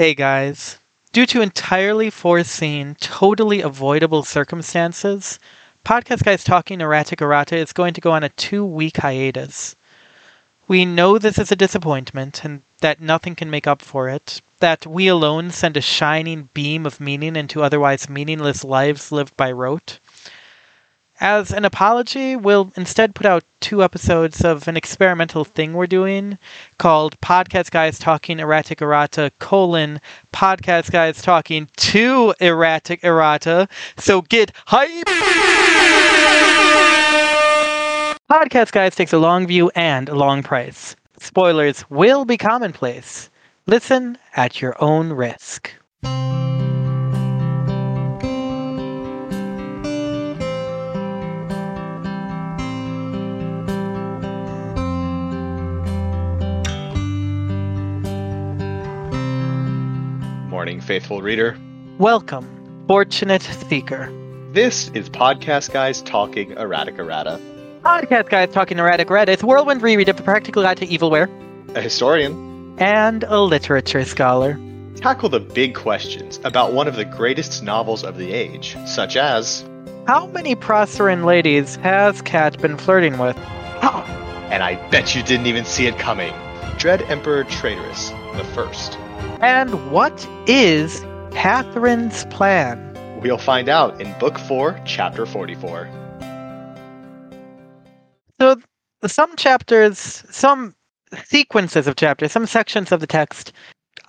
Hey guys. Due to entirely foreseen, totally avoidable circumstances, Podcast Guys Talking Erratic Errata is going to go on a two week hiatus. We know this is a disappointment and that nothing can make up for it, that we alone send a shining beam of meaning into otherwise meaningless lives lived by rote. As an apology, we'll instead put out two episodes of an experimental thing we're doing called Podcast Guys Talking Erratic Errata colon Podcast Guys Talking to Erratic Errata. So get hype! Podcast Guys takes a long view and a long price. Spoilers will be commonplace. Listen at your own risk. Morning, faithful reader. Welcome, fortunate seeker. This is Podcast Guys Talking Erratic Errata. Podcast Guys Talking Erratic Errata a whirlwind reread of the Practical Guide to Evilware A historian. and a literature scholar. Tackle the big questions about one of the greatest novels of the age, such as How many Proceran ladies has Cat been flirting with? And I bet you didn't even see it coming. Dread Emperor Traitorous, the first. And what is Catherine's plan? We'll find out in Book 4, Chapter 44. So, some chapters, some sequences of chapters, some sections of the text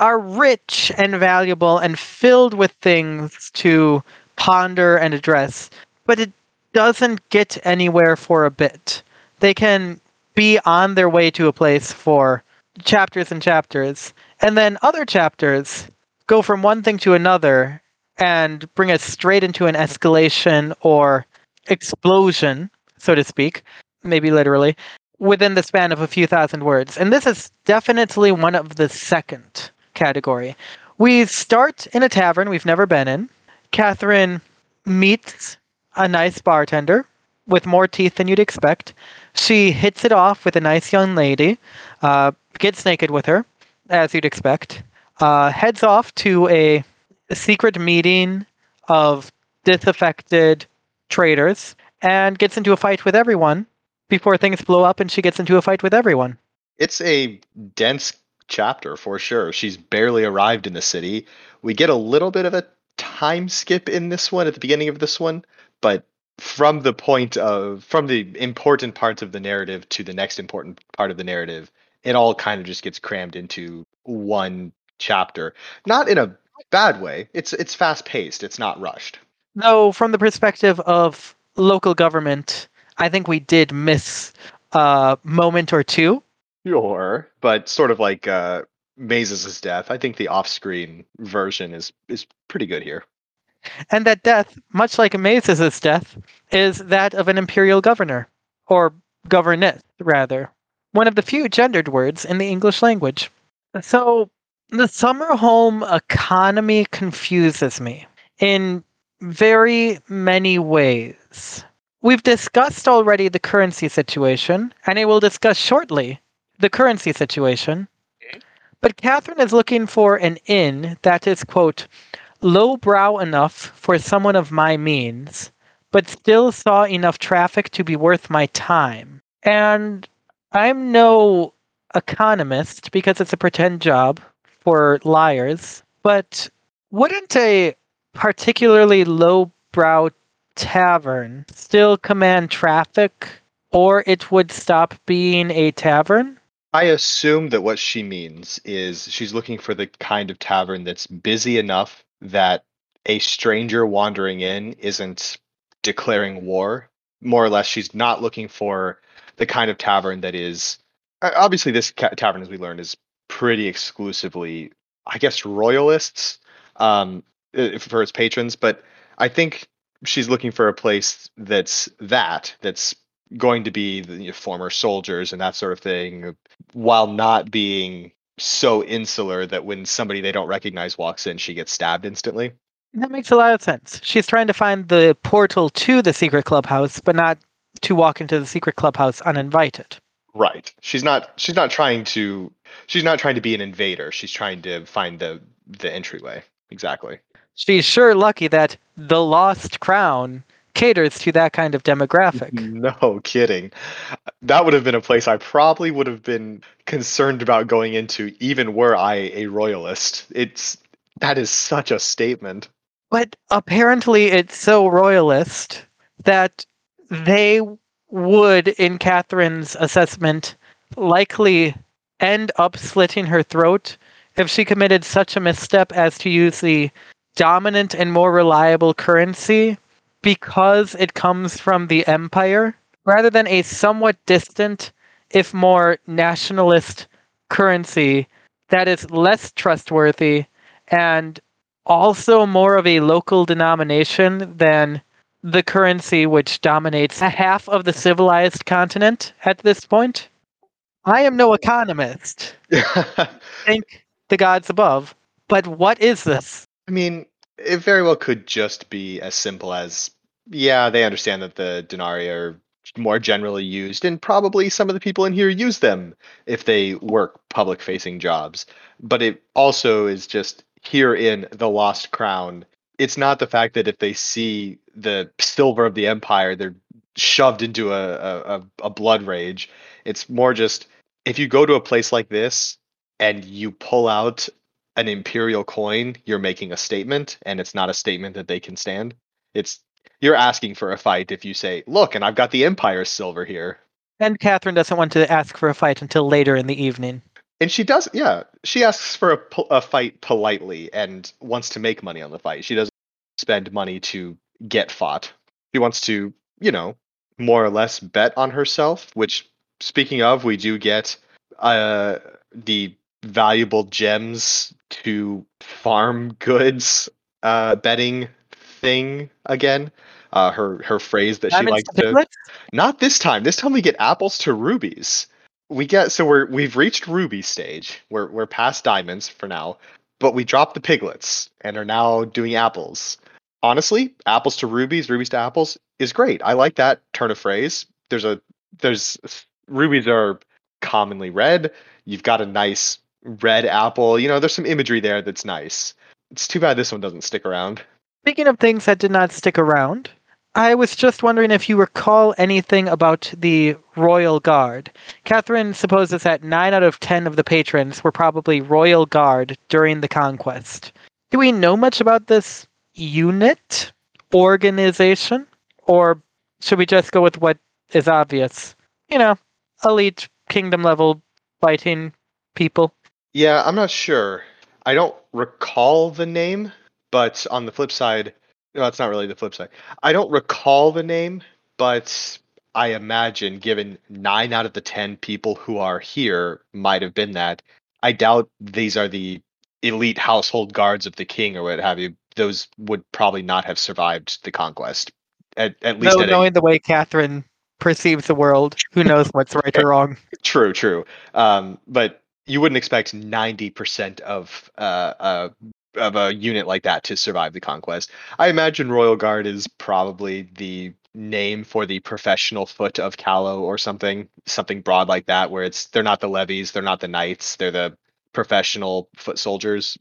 are rich and valuable and filled with things to ponder and address, but it doesn't get anywhere for a bit. They can be on their way to a place for chapters and chapters, and then other chapters go from one thing to another and bring us straight into an escalation or explosion, so to speak, maybe literally, within the span of a few thousand words. And this is definitely one of the second category. We start in a tavern we've never been in. Catherine meets a nice bartender with more teeth than you'd expect. She hits it off with a nice young lady, uh, gets naked with her, as you'd expect, uh, heads off to a secret meeting of disaffected traders, and gets into a fight with everyone before things blow up and she gets into a fight with everyone. It's a dense chapter for sure. She's barely arrived in the city. We get a little bit of a time skip in this one at the beginning of this one, but from the point of from the important parts of the narrative to the next important part of the narrative, it all kind of just gets crammed into one chapter. Not in a bad way. It's it's fast paced. It's not rushed. No, from the perspective of local government, I think we did miss a moment or two. Sure, but sort of like uh, Mazus' death. I think the off-screen version is is pretty good here. And that death, much like Amazes' death, is that of an imperial governor, or governess, rather. One of the few gendered words in the English language. So, the Summerholm economy confuses me in very many ways. We've discussed already the currency situation, and I will discuss shortly the currency situation. But Catherine is looking for an inn that is, quote, lowbrow enough for someone of my means, but still saw enough traffic to be worth my time. And I'm no economist because it's a pretend job for liars, but wouldn't a particularly lowbrow tavern still command traffic or it would stop being a tavern? I assume that what she means is she's looking for the kind of tavern that's busy enough that a stranger wandering in isn't declaring war. More or less, she's not looking for the kind of tavern that is. uh, Obviously, this ca- tavern, as we learned, is pretty exclusively, I guess, royalists um, for its patrons. But I think she's looking for a place that's that, that's going to be the you know, former soldiers and that sort of thing, while not being so insular that when somebody they don't recognize walks in, she gets stabbed instantly. That makes a lot of sense. She's trying to find the portal to the secret clubhouse, but not to walk into the secret clubhouse uninvited. Right. She's not she's not trying to she's not trying to be an invader. She's trying to find the the entryway. Exactly. She's sure lucky that the Lost Crown caters to that kind of demographic. No kidding. That would have been a place I probably would have been concerned about going into, even were I a royalist. It's that is such a statement. But apparently, it's so royalist that they would, in Catherine's assessment, likely end up slitting her throat if she committed such a misstep as to use the dominant and more reliable currency because it comes from the empire rather than a somewhat distant, if more nationalist currency that is less trustworthy and also more of a local denomination than the currency which dominates half of the civilized continent at this point. I am no economist. Thank the gods above. But what is this? I mean, it very well could just be as simple as yeah, they understand that the denarii are more generally used, and probably some of the people in here use them if they work public facing jobs. But it also is just here in the Lost Crown. It's not the fact that if they see the silver of the empire, they're shoved into a, a, a blood rage. It's more just if you go to a place like this and you pull out an imperial coin, you're making a statement, and it's not a statement that they can stand. It's you're asking for a fight if you say, "Look, and I've got the Empire's silver here." And Catherine doesn't want to ask for a fight until later in the evening. And she does, yeah. She asks for a, a fight politely and wants to make money on the fight. She doesn't spend money to get fought. She wants to, you know, more or less bet on herself. Which, speaking of, we do get uh, the valuable gems to farm goods uh, betting thing again. Uh, her her phrase that she likes to. Not this time. This time we get apples to rubies. We get so we're we've reached ruby stage. We're we're past diamonds for now, but we dropped the piglets and are now doing apples. Honestly, apples to rubies, rubies to apples is great. I like that turn of phrase. There's a there's rubies are commonly red. You've got a nice red apple. You know, there's some imagery there that's nice. It's too bad this one doesn't stick around. Speaking of things that did not stick around, I was just wondering if you recall anything about the Royal Guard. Catherine supposes that 9 out of 10 of the patrons were probably Royal Guard during the conquest. Do we know much about this unit, organization, or should we just go with what is obvious? You know, elite kingdom level fighting people. Yeah, I'm not sure. I don't recall the name. But on the flip side, no, it's not really the flip side. I don't recall the name, but I imagine given nine out of the 10 people who are here might have been that, I doubt these are the elite household guards of the king or what have you. Those would probably not have survived the conquest. At, at least no, knowing a, the way Catherine perceives the world, who knows what's right or wrong. True, true. Um, but you wouldn't expect 90% of uh, uh, of a unit like that to survive the conquest. I imagine Royal Guard is probably the name for the professional foot of Callow or something, something broad like that, where it's they're not the levies, they're not the knights, they're the professional foot soldiers.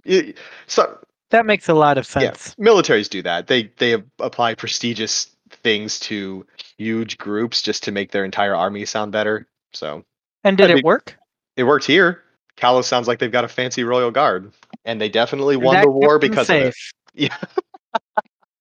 so that makes a lot of sense. Yeah, militaries do that. They they apply prestigious things to huge groups just to make their entire army sound better. So and did I it work? It worked here. Kalos sounds like they've got a fancy royal guard, and they definitely won that the war because safe. of it. Yeah.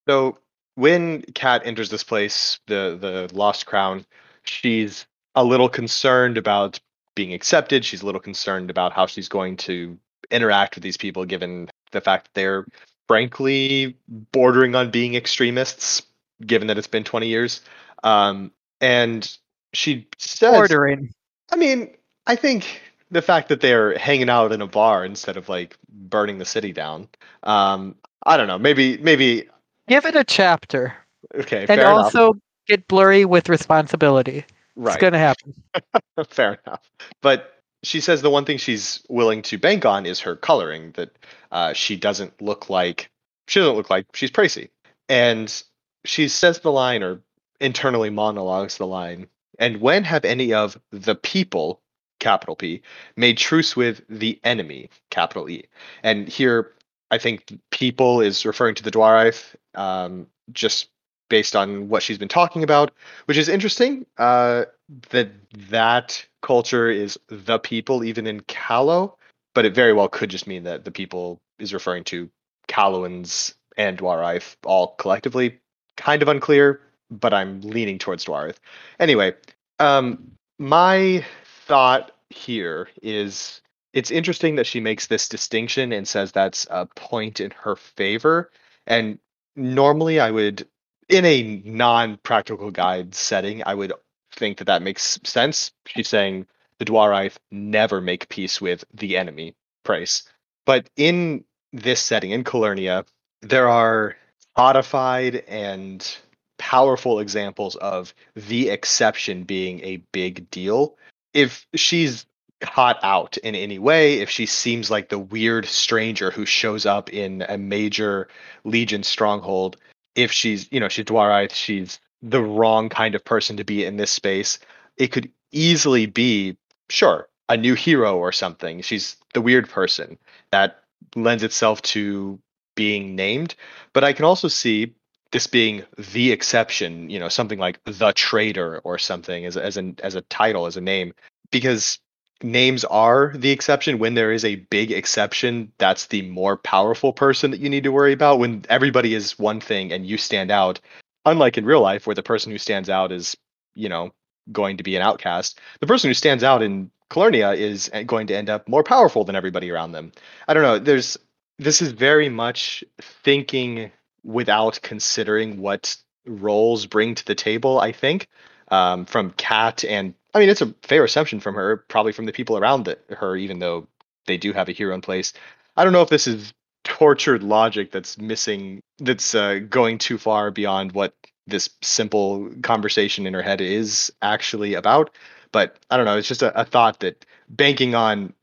so when Kat enters this place, the the Lost Crown, she's a little concerned about being accepted. She's a little concerned about how she's going to interact with these people, given the fact that they're frankly bordering on being extremists, given that it's been 20 years. Um, and she says, bordering. I mean, I think the fact that they're hanging out in a bar instead of like burning the city down. Um, I don't know. Maybe maybe give it a chapter. Okay, and also enough. get blurry with responsibility. Right. It's gonna happen. fair enough. But she says the one thing she's willing to bank on is her coloring. That uh, she doesn't look like she doesn't look like she's Praesi, and she says the line or internally monologues the line. And when have any of the people capital P, made truce with the enemy, capital E. And here, I think people is referring to the Deoraithe, um, just based on what she's been talking about, which is interesting. Uh, that that culture is the people, even in Callow, but it very well could just mean that the people is referring to Callowans and Deoraithe all collectively. Kind of unclear, but I'm leaning towards Deoraithe. Anyway, um, my thought here is it's interesting that she makes this distinction and says that's a point in her favor. And normally, I would, in a non-practical guide setting, I would think that that makes sense. She's saying the Deoraithe never make peace with the enemy, Price. But in this setting, in Calernia, there are codified and powerful examples of the exception being a big deal. If she's caught out in any way, if she seems like the weird stranger who shows up in a major Legion stronghold, if she's, you know, she's Deoraithe, she's the wrong kind of person to be in this space, it could easily be, sure, a new hero or something. She's the weird person that lends itself to being named. But I can also see this being the exception, you know, something like the traitor or something as as an as a title, as a name, because names are the exception. When there is a big exception, that's the more powerful person that you need to worry about. When everybody is one thing and you stand out, unlike in real life where the person who stands out is, you know, going to be an outcast, the person who stands out in Calernia is going to end up more powerful than everybody around them. I don't know. There's this is very much thinking without considering what roles bring to the table. I think um, from Cat and I mean it's a fair assumption from her, probably from the people around the, her, even though they do have a hero in place. I don't know if this is tortured logic that's missing, that's uh, going too far beyond what this simple conversation in her head is actually about. But I don't know. It's just a, a thought that banking on,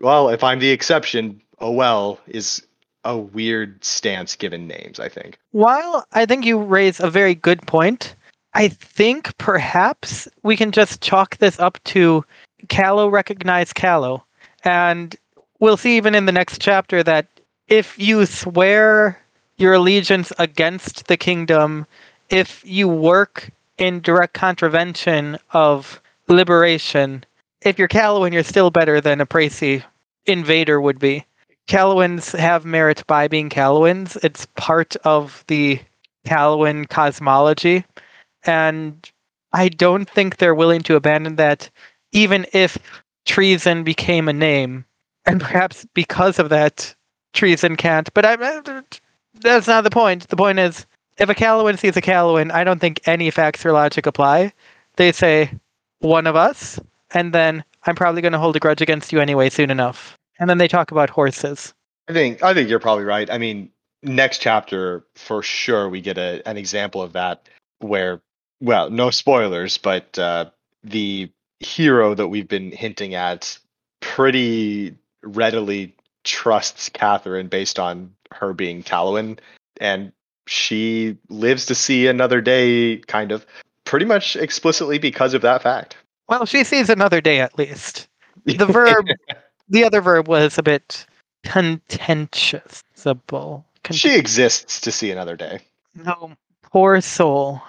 well, if I'm the exception, oh well, is a weird stance given names, I think. While I think you raise a very good point, I think perhaps we can just chalk this up to Callow recognize Callow. And we'll see even in the next chapter that if you swear your allegiance against the kingdom, if you work in direct contravention of liberation, if you're Callowan, you're still better than a Praesi invader would be. Callowans have merit by being Callowans. It's part of the Callowan cosmology. And I don't think they're willing to abandon that, even if treason became a name. And perhaps because of that, treason can't. But I, that's not the point. The point is, if a Callowan sees a Callowan, I don't think any facts or logic apply. They say, one of us, and then I'm probably going to hold a grudge against you anyway soon enough and then they talk about horses. I think I think you're probably right. I mean, next chapter for sure we get a, an example of that where well, no spoilers, but uh, the hero that we've been hinting at pretty readily trusts Catherine based on her being Callowan, and she lives to see another day, kind of, pretty much explicitly because of that fact. Well, she sees another day at least. The verb the other verb was a bit contentious. She exists to see another day. No, poor soul.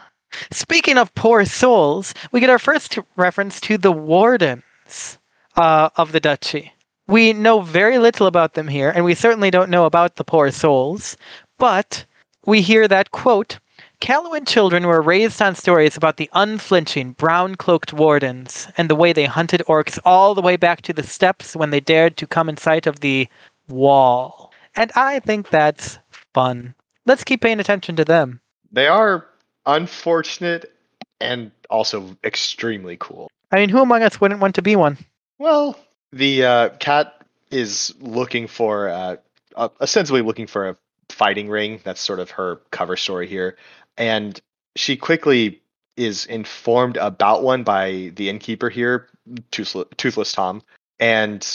Speaking of poor souls, we get our first reference to the wardens uh, of the duchy. We know very little about them here, and we certainly don't know about the poor souls, but we hear that, quote, Callowan children were raised on stories about the unflinching, brown cloaked wardens and the way they hunted orcs all the way back to the steps when they dared to come in sight of the wall. And I think that's fun. Let's keep paying attention to them. They are unfortunate and also extremely cool. I mean, who among us wouldn't want to be one? Well, the uh, cat is looking for, uh, uh, ostensibly looking for a fighting ring. That's sort of her cover story here and she quickly is informed about one by the innkeeper here, Toothless, Toothless Tom. And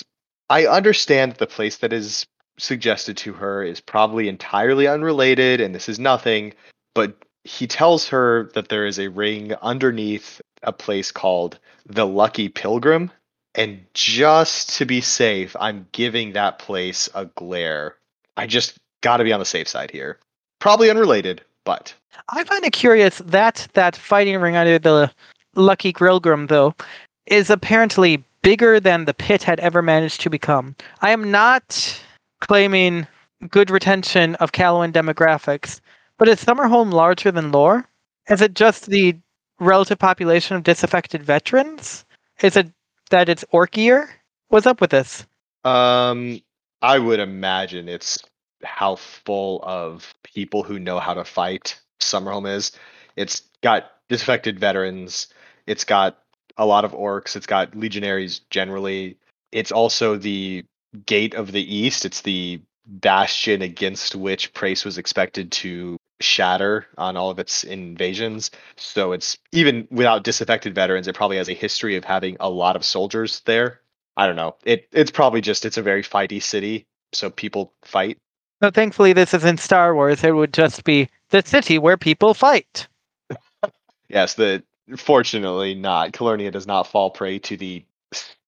I understand the place that is suggested to her is probably entirely unrelated and this is nothing, but he tells her that there is a ring underneath a place called the Lucky Pilgrim. And just to be safe, I'm giving that place a glare I just got to be on the safe side here. Probably unrelated, but I find it curious that that fighting ring under the Lucky Pilgrim, though, is apparently bigger than the pit had ever managed to become. I am not claiming good retention of Callowan demographics, but is Summerholm larger than Laure? Is it just the relative population of disaffected veterans? Is it that it's orkier? What's up with this? Um, I would imagine it's how full of people who know how to fight Summerholm is. It's got disaffected veterans. It's got a lot of orcs. It's got legionaries generally. It's also the gate of the east. It's the bastion against which Praes was expected to shatter on all of its invasions. So it's even without disaffected veterans, it probably has a history of having a lot of soldiers there. I don't know. It it's probably just it's a very fighty city, so people fight. No, thankfully this isn't Star Wars. It would just be the city where people fight. yes, the fortunately not. Calernia does not fall prey to the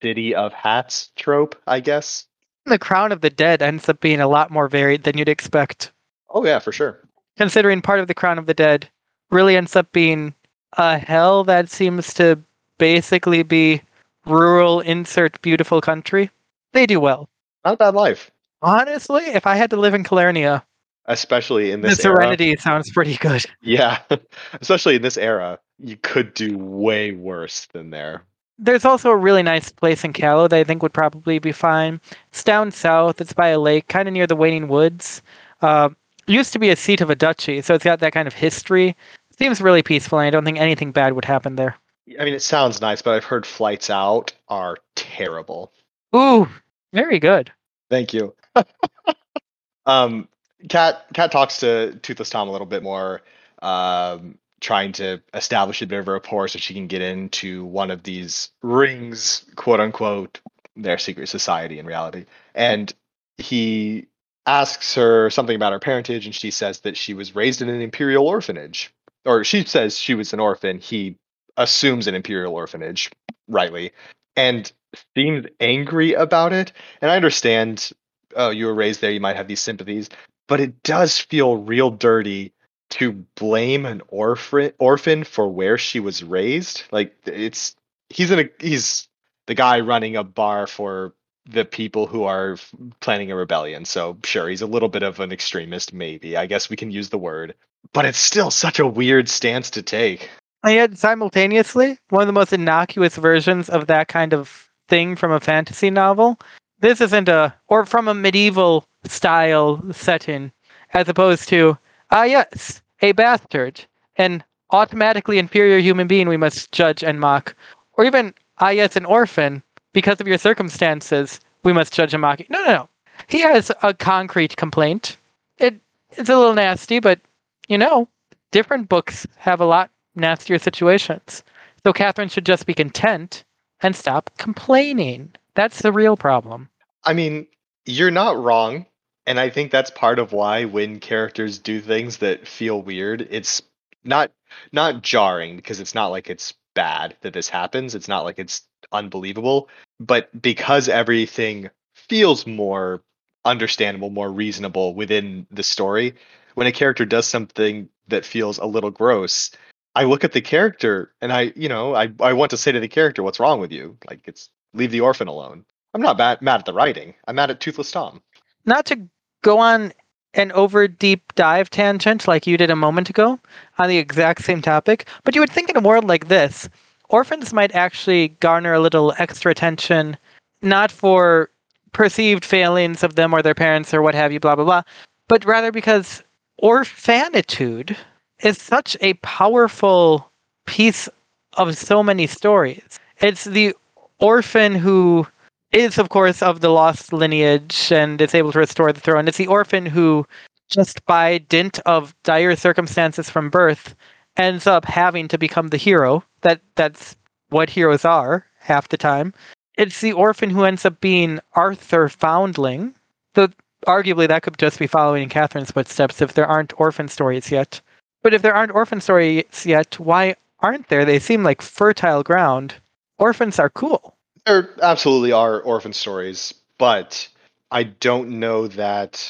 city of hats trope, I guess. The Crown of the Dead ends up being a lot more varied than you'd expect. Oh yeah, for sure. Considering part of the Crown of the Dead really ends up being a hell that seems to basically be rural insert beautiful country. They do well. Not a bad life. Honestly, if I had to live in Calernia, especially in this the Serenity era, sounds pretty good. Yeah, especially in this era, you could do way worse than there. There's also a really nice place in Callow that I think would probably be fine. It's down south. It's by a lake, kind of near the Waning Woods. Uh, used to be a seat of a duchy, so it's got that kind of history. Seems really peaceful, and I don't think anything bad would happen there. I mean, it sounds nice, but I've heard flights out are terrible. Ooh, very good. Thank you. um, Cat Cat talks to Toothless Tom a little bit more, um, trying to establish a bit of a rapport so she can get into one of these rings, quote unquote, their secret society in reality. And he asks her something about her parentage, and she says that she was raised in an imperial orphanage, or she says she was an orphan. He assumes an imperial orphanage, rightly, and seems angry about it. And I understand oh, you were raised there, you might have these sympathies, but it does feel real dirty to blame an orphan orphan for where she was raised. Like it's he's in a he's the guy running a bar for the people who are planning a rebellion. So sure, he's a little bit of an extremist, maybe. I guess we can use the word, but it's still such a weird stance to take. And yet, simultaneously, one of the most innocuous versions of that kind of thing from a fantasy novel this isn't a or from a medieval style setting as opposed to ah yes a bastard an automatically inferior human being we must judge and mock or even ah yes an orphan because of your circumstances we must judge mock no no no he has a concrete complaint it it's a little nasty but you know different books have a lot nastier situations so catherine should just be content and stop complaining that's the real problem. I mean, you're not wrong. And I think that's part of why when characters do things that feel weird, it's not not jarring because it's not like it's bad that this happens. It's not like it's unbelievable, but because everything feels more understandable, more reasonable within the story, when a character does something that feels a little gross, I look at the character and I, you know, I I want to say to the character, "What's wrong with you?" Like it's leave the orphan alone. I'm not bad, mad at the writing. I'm mad at Toothless Tom. Not to go on an over deep dive tangent like you did a moment ago on the exact same topic, but you would think in a world like this, orphans might actually garner a little extra attention, not for perceived failings of them or their parents or what have you, blah, blah, blah, but rather because orphanitude is such a powerful piece of so many stories. It's the orphan who is, of course, of the lost lineage and is able to restore the throne. It's the orphan who, just by dint of dire circumstances from birth, ends up having to become the hero. That that's what heroes are half the time. It's the orphan who ends up being Arthur Foundling. Though arguably that could just be following in Catherine's footsteps if there aren't orphan stories yet. But if there aren't orphan stories yet, why aren't there? They seem like fertile ground orphans are cool. There absolutely are orphan stories, but I don't know that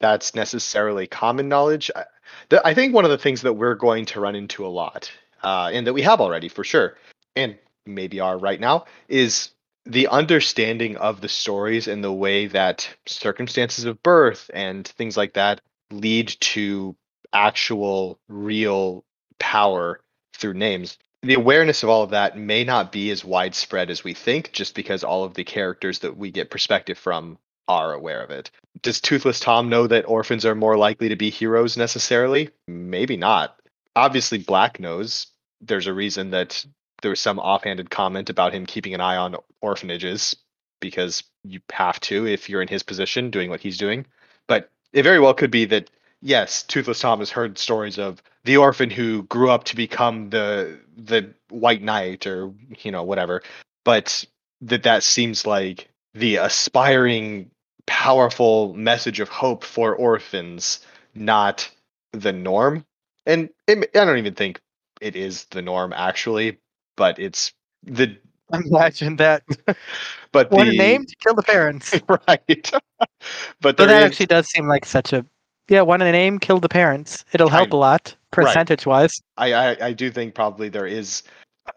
that's necessarily common knowledge. I, the, I think one of the things that we're going to run into a lot, uh, and that we have already for sure, and maybe are right now, is the understanding of the stories and the way that circumstances of birth and things like that lead to actual real power through names. The awareness of all of that may not be as widespread as we think, just because all of the characters that we get perspective from are aware of it. Does Toothless Tom know that orphans are more likely to be heroes necessarily? Maybe not. Obviously, Black knows. There's a reason that there was some offhanded comment about him keeping an eye on orphanages because you have to if you're in his position doing what he's doing. But it very well could be that yes, Toothless Tom has heard stories of the orphan who grew up to become the the white knight or you know whatever, but that that seems like the aspiring powerful message of hope for orphans, not the norm. And it, I don't even think it is the norm actually, but it's the Imagine that. but One the name to kill the parents. right. but But that is- actually does seem like such a yeah. One in the name, kill the parents. It'll help Kind- a lot percentage wise. I, I I do think probably there is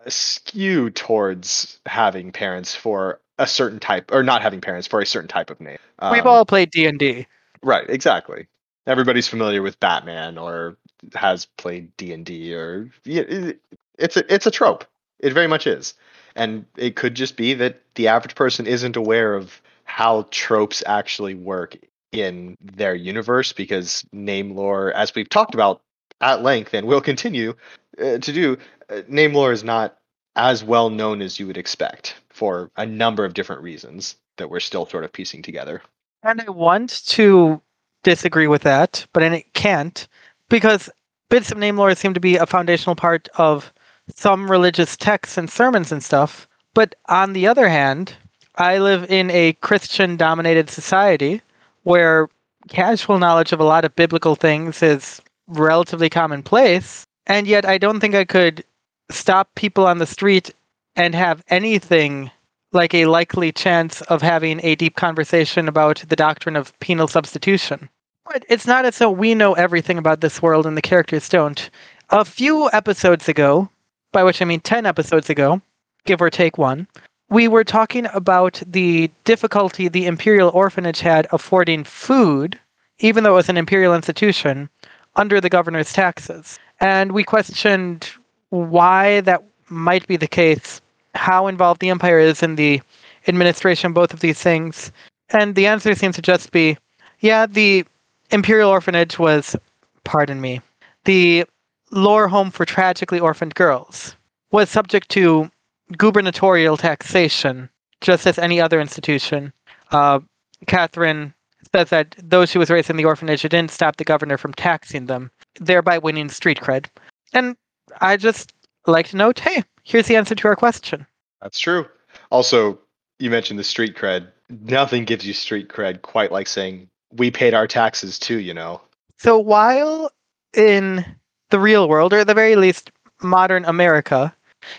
a skew towards having parents for a certain type or not having parents for a certain type of name. We've Um, all played D and D. right, exactly. Everybody's familiar with Batman or has played D and D or it's a it's a trope. It very much is, and it could just be that the average person isn't aware of how tropes actually work in their universe because name lore, as we've talked about at length and will continue uh, to do, uh, name lore is not as well known as you would expect for a number of different reasons that we're still sort of piecing together. And I want to disagree with that, but and it can't because bits of name lore seem to be a foundational part of some religious texts and sermons and stuff. But on the other hand, I live in a Christian dominated society where casual knowledge of a lot of biblical things is relatively commonplace. And yet, I don't think I could stop people on the street and have anything like a likely chance of having a deep conversation about the doctrine of penal substitution. But it's not as though we know everything about this world and the characters don't. A few episodes ago, by which I mean 10 episodes ago, give or take one, we were talking about the difficulty the Imperial Orphanage had affording food, even though it was an Imperial institution, under the governor's taxes. And we questioned why that might be the case, how involved the Empire is in the administration both of these things. And the answer seems to just be yeah, the Imperial Orphanage was, pardon me, the Laure home for tragically orphaned girls was subject to gubernatorial taxation, just as any other institution. Uh, Catherine says that those she was raised in the orphanage it didn't stop the governor from taxing them, thereby winning street cred. And I just like to note, hey, here's the answer to our question. That's true. Also, you mentioned the street cred. Nothing gives you street cred quite like saying we paid our taxes too, you know. So while in the real world, or at the very least modern America,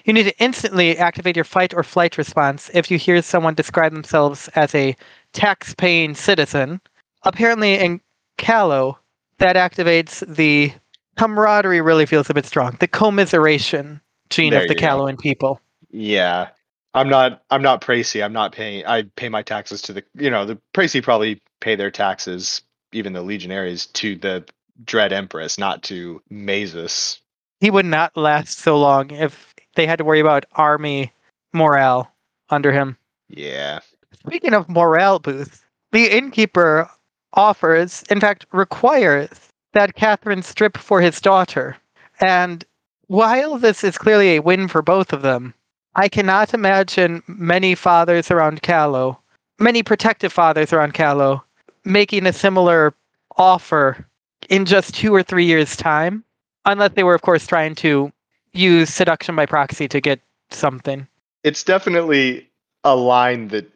you need to instantly activate your fight or flight response if you hear someone describe themselves as a tax-paying citizen. Apparently in Callow, that activates the camaraderie really feels a bit strong. The commiseration gene There of the go. Callowan people. Yeah. I'm not I'm not Praesi. I'm not paying I pay my taxes to the you know, the Praesi probably pay their taxes, even the legionaries, to the Dread Empress, not to Mazus. He would not last so long if they had to worry about army morale under him. Yeah. Speaking of morale boost, the innkeeper offers, in fact, requires that Catherine strip for his daughter. And while this is clearly a win for both of them, I cannot imagine many fathers around Callow, many protective fathers around Callow, making a similar offer in just two or three years' time, unless they were, of course, trying to use seduction by proxy to get something. It's definitely a line that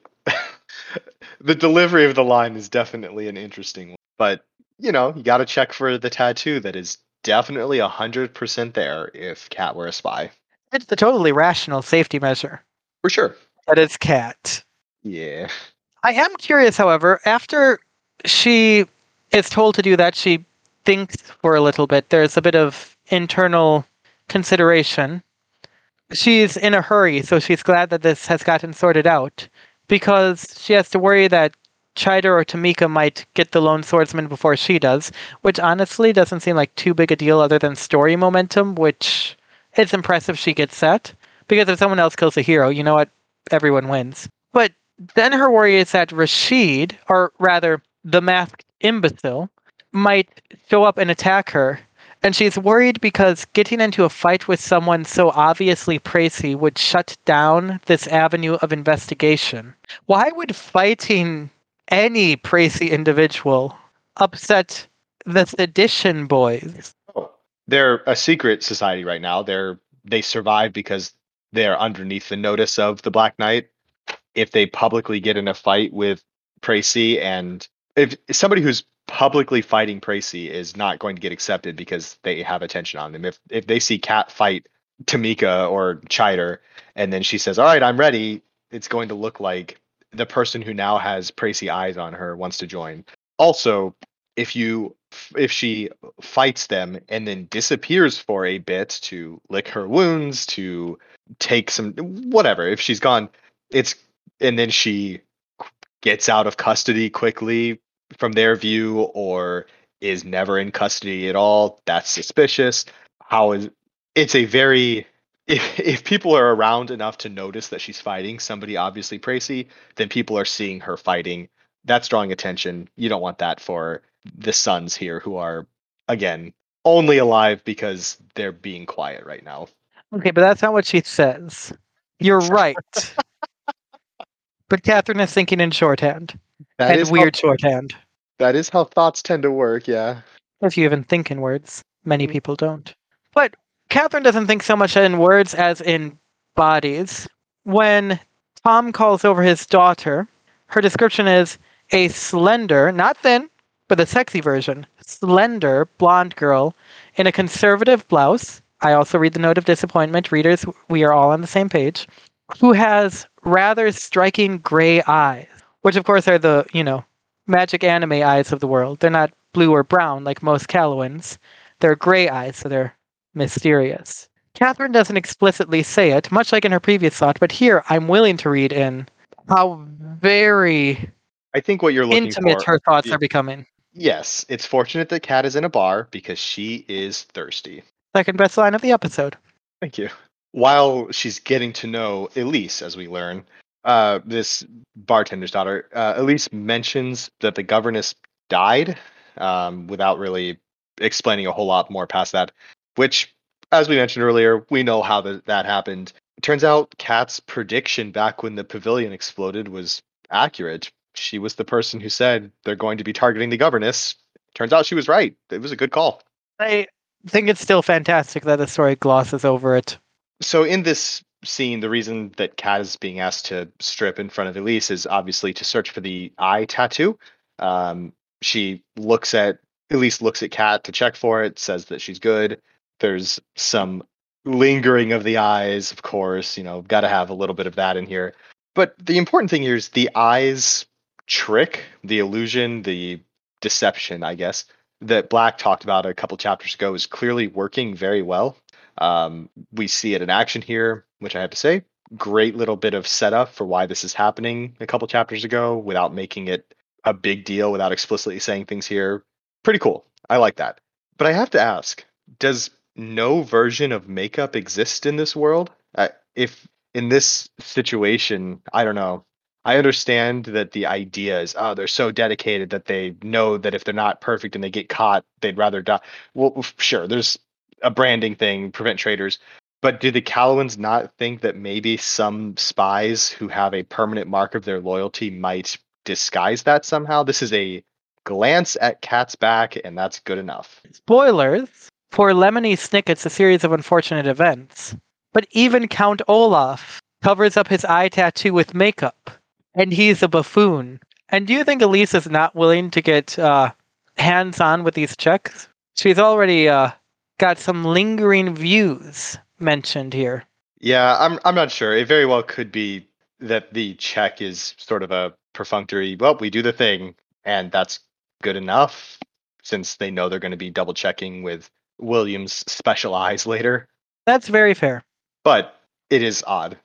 the delivery of the line is definitely an interesting one. But, you know, you got to check for the tattoo that is definitely a 100% there if Cat were a spy. It's the totally rational safety measure. For sure. That is Cat. Yeah. I am curious, however, after she is told to do that, she thinks for a little bit. There's a bit of internal consideration. She's in a hurry, so she's glad that this has gotten sorted out because she has to worry that Chider or Tamika might get the lone swordsman before she does, which honestly doesn't seem like too big a deal other than story momentum, which it's impressive she gets that. Because if someone else kills a hero, you know what? Everyone wins. But then her worry is that Rashid, or rather the masked imbecile, might show up and attack her. And she's worried because getting into a fight with someone so obviously Praesi would shut down this avenue of investigation. Why would fighting any Praesi individual upset the sedition boys? They're a secret society right now. They're they survive because they're underneath the notice of the Black Knight. If they publicly get in a fight with Praesi and if somebody who's publicly fighting Praesi is not going to get accepted because they have attention on them. If if they see Cat fight Tamika or Chider, and then she says, "All right, I'm ready," it's going to look like the person who now has Praesi eyes on her wants to join. Also, if you if she fights them and then disappears for a bit to lick her wounds, to take some whatever, if she's gone, it's and then she gets out of custody quickly from their view or is never in custody at all, that's suspicious. How is it's a very if, if people are around enough to notice that she's fighting somebody obviously Praesi, then people are seeing her fighting. That's drawing attention. You don't want that for the sons here who are again only alive because they're being quiet right now. Okay, but that's not what she says. You're right. but Catherine is thinking in shorthand. That and is weird how, shorthand. that is how thoughts tend to work, yeah. If you even think in words, many Mm. people don't. But Catherine doesn't think so much in words as in bodies. When Tom calls over his daughter, her description is a slender, not thin, but the sexy version, slender blonde girl in a conservative blouse. I also read the note of disappointment. Readers, we are all on the same page. Who has rather striking gray eyes, which of course are the, you know, magic anime eyes of the world. They're not blue or brown like most Callowans. They're gray eyes, so they're mysterious. Catherine doesn't explicitly say it, much like in her previous thought, but here I'm willing to read in how very I think what you're looking intimate for her thoughts yeah. are becoming. Yes, it's fortunate that Kat is in a bar because she is thirsty. Second best line of the episode. Thank you. While she's getting to know Elise, as we learn, uh, this bartender's daughter, uh, Elise mentions that the governess died um, without really explaining a whole lot more past that, which, as we mentioned earlier, we know how the, that happened. It turns out Kat's prediction back when the pavilion exploded was accurate. She was the person who said they're going to be targeting the governess. Turns out she was right. It was a good call. I think it's still fantastic that the story glosses over it. So in this scene, the reason that Kat is being asked to strip in front of Elise is obviously to search for the eye tattoo. Um, she looks at Elise looks at Kat to check for it, says that she's good. There's some lingering of the eyes, of course. You know, got to have a little bit of that in here. But the important thing here is the eyes trick, the illusion, the deception, I guess, that Black talked about a couple chapters ago is clearly working very well. Um, we see it in action here, which I have to say, great little bit of setup for why this is happening a couple chapters ago without making it a big deal, without explicitly saying things here. Pretty cool. I like that. But I have to ask, does no version of makeup exist in this world? Uh, if in this situation, I don't know. I understand that the idea is, oh, they're so dedicated that they know that if they're not perfect and they get caught, they'd rather die. Well, sure, there's a branding thing, prevent traitors. But do the Callowans not think that maybe some spies who have a permanent mark of their loyalty might disguise that somehow? This is a glance at Cat's back, and that's good enough. Spoilers for Lemony Snicket's A Series of Unfortunate Events. But even Count Olaf covers up his eye tattoo with makeup, and he's a buffoon. And do you think Elise is not willing to get uh, hands on with these checks? She's already uh, got some lingering views mentioned here. Yeah, I'm I'm not sure. It very well could be that the check is sort of a perfunctory, well, we do the thing, and that's good enough since they know they're going to be double checking with William's special eyes later. That's very fair. But it is odd.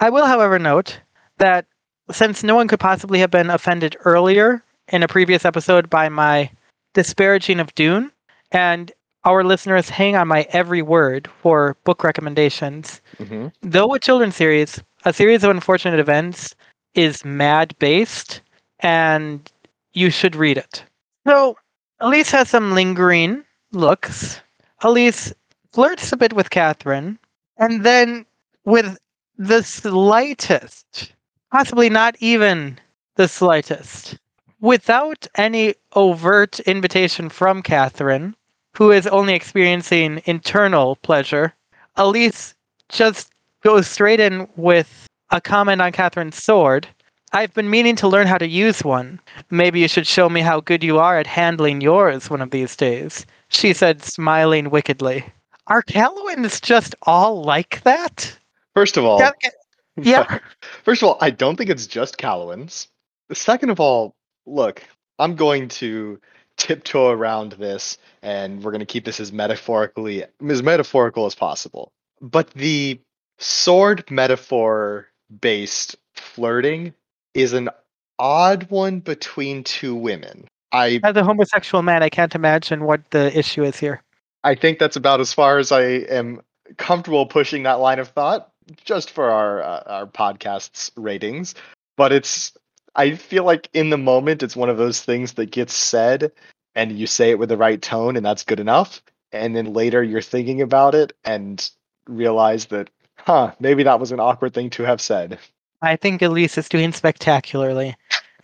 I will, however, note that since no one could possibly have been offended earlier in a previous episode by my disparaging of Dune, and our listeners hang on my every word for book recommendations, hmm though a children's series, a series of unfortunate events is mad based, and you should read it. So, Elise has some lingering looks. Elise flirts a bit with Catherine, and then with the slightest, possibly not even the slightest, without any overt invitation from Catherine, who is only experiencing internal pleasure, Elise just goes straight in with a comment on Catherine's sword. I've been meaning to learn how to use one. Maybe you should show me how good you are at handling yours one of these days, she said, smiling wickedly. Are Callowans just all like that? First of all, Yeah. First of all, I don't think it's just Callowans. Second of all, look, I'm going to tiptoe around this and we're going to keep this as metaphorically as metaphorical as possible. But the sword metaphor based flirting is an odd one between two women. I As a homosexual man, I can't imagine what the issue is here. I think that's about as far as I am comfortable pushing that line of thought, just for our uh, our podcast's ratings. But it's I feel like in the moment it's one of those things that gets said, and you say it with the right tone, and that's good enough. And then later you're thinking about it and realize that, huh, maybe that was an awkward thing to have said. I think Elise is doing spectacularly,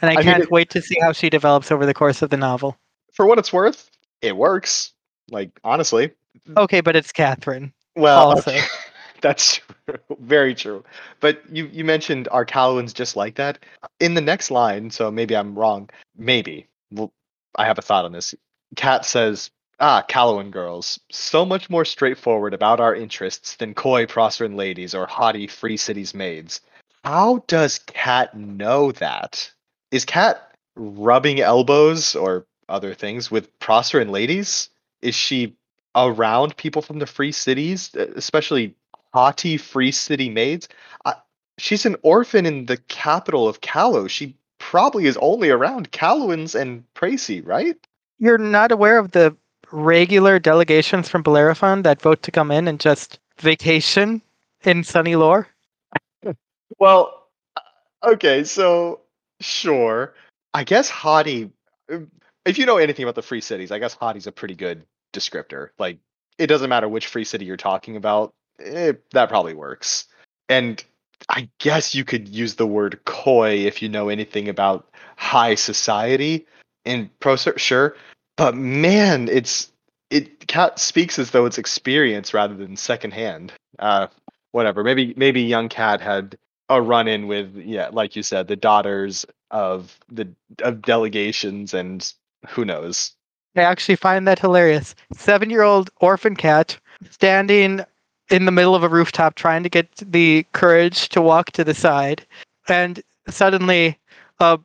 and I, I can't it- wait to see how she develops over the course of the novel. For what it's worth, it works. Like honestly, Okay, but it's Catherine. Well, also. okay, that's true. very true. But you you mentioned are Callowans just like that? In the next line, so maybe I'm wrong. Maybe. Well, I have a thought on this. Kat says, "Ah, Callowan girls, so much more straightforward about our interests than coy Proceran ladies or haughty Free Cities maids." How does Kat know that? Is Kat rubbing elbows or other things with Proceran ladies? Is she around people from the free cities, especially haughty free city maids. I, she's an orphan in the capital of Callow. She probably is only around Callowans and Praesi, right? You're not aware of the regular delegations from Bellerophon that vote to come in and just vacation in sunny Laure? Well, uh, okay, so sure. I guess haughty. um, If you know anything about the free cities, I guess Hottie's a pretty good descriptor. Like, it doesn't matter which free city you're talking about. Eh, that probably works. And I guess you could use the word coy if you know anything about high society in Procer. But man, it's it cat speaks as though it's experience rather than secondhand. Uh, whatever. Maybe maybe young cat had a run in with yeah, like you said, the daughters of the of delegations and who knows. I actually find that hilarious. Seven year old orphan cat standing in the middle of a rooftop trying to get the courage to walk to the side. And suddenly, a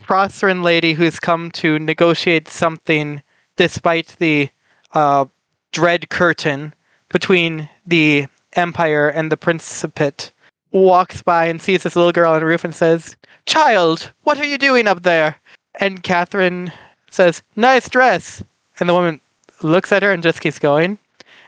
Proceran lady who's come to negotiate something despite the uh, dread curtain between the Empire and the Principate walks by and sees this little girl on the roof and says, Child, what are you doing up there? And Catherine says, Nice dress. And the woman looks at her and just keeps going.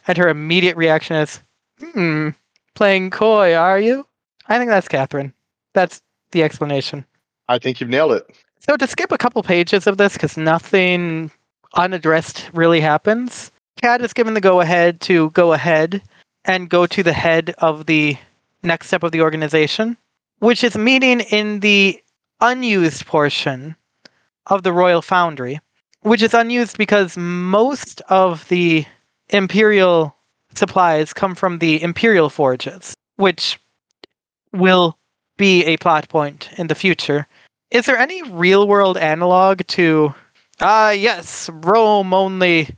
And her immediate reaction is, Hmm, playing coy, are you? I think that's Catherine. That's the explanation. I think you've nailed it. So to skip a couple pages of this, because nothing unaddressed really happens, Kat is given the go ahead to go ahead and go to the head of the next step of the organization, which is meeting in the unused portion of the Royal Foundry, which is unused because most of the Imperial supplies come from the Imperial forges, which will be a plot point in the future. Is there any real world analog to ah yes, Rome only